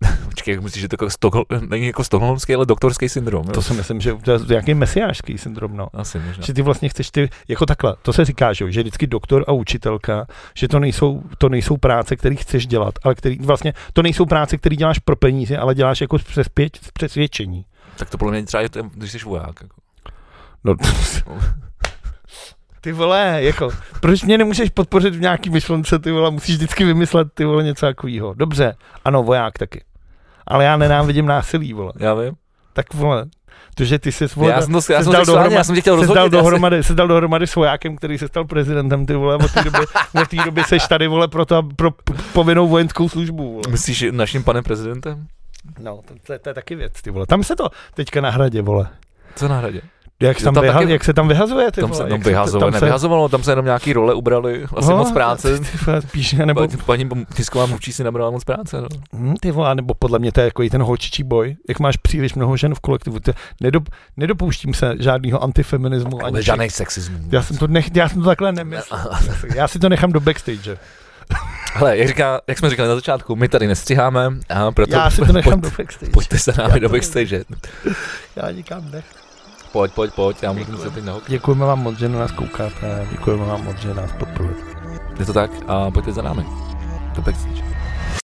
Počkej, jak myslíš, že to jako Stockholm, není jako stokholmský, ale doktorský syndrom. Jo? To si myslím, že to je nějaký mesiářský syndrom, no. Asi možná. Že ty vlastně chceš ty, jako takhle, to se říká, že, že vždycky doktor a učitelka, že to nejsou, to nejsou práce, které chceš dělat, ale který, vlastně to nejsou práce, které děláš pro peníze, ale děláš jako z přesvědčení. Tak to podle mě třeba je, to, když jsi voják. Jako. No, ty vole, jako, proč mě nemůžeš podpořit v nějaký myšlence, ty vole, musíš vždycky vymyslet, ty vole, něco takového. Dobře, ano, voják taky. Ale já nenávidím násilí, vole. Já vím. Tak vole, to, že ty jsi vole, já jsem to, já se jsem dal dohromady, já jsem tě chtěl se dal, dohromady, se dal dohromady s vojákem, který se stal prezidentem, ty vole, od té doby, od té doby seš tady, vole, pro, to, pro povinnou vojenskou službu, vole. Myslíš naším panem prezidentem? No, to, to, to, je taky věc, ty vole. Tam se to teďka na hradě, vole. Co na hradě? Jak, se tam tam vyha, taky- jak se tam vyhazuje, ty Tam vole. se tam vyhazovalo, tam se- nevyhazovalo, tam se jenom nějaký role ubrali, asi No, moc práce. Ty, vole, spíš, nebo, Pa- Paní tisková mluvčí si nabrala moc práce. No. hm, ty vole, nebo podle mě to je jako ten holčičí boj, jak máš příliš mnoho žen v kolektivu. Ty, nedop, nedopouštím se žádného antifeminismu. Ani Žádný sexismus. já jsem, to nech, já jsem to takhle nemyslel. Já si to nechám do backstage. Hele, jak, říká, jak jsme říkali na začátku, my tady nestřiháme, a proto Já si to nechám pojď, do backstage. pojďte se námi Já do backstage. Já nikam nech. Pojď, pojď, pojď, já můžu se teď na hokej. Děkujeme vám moc, že na nás koukáte. Děkujeme vám moc, že nás podporujete. Je to tak a pojďte za námi. Do backstage.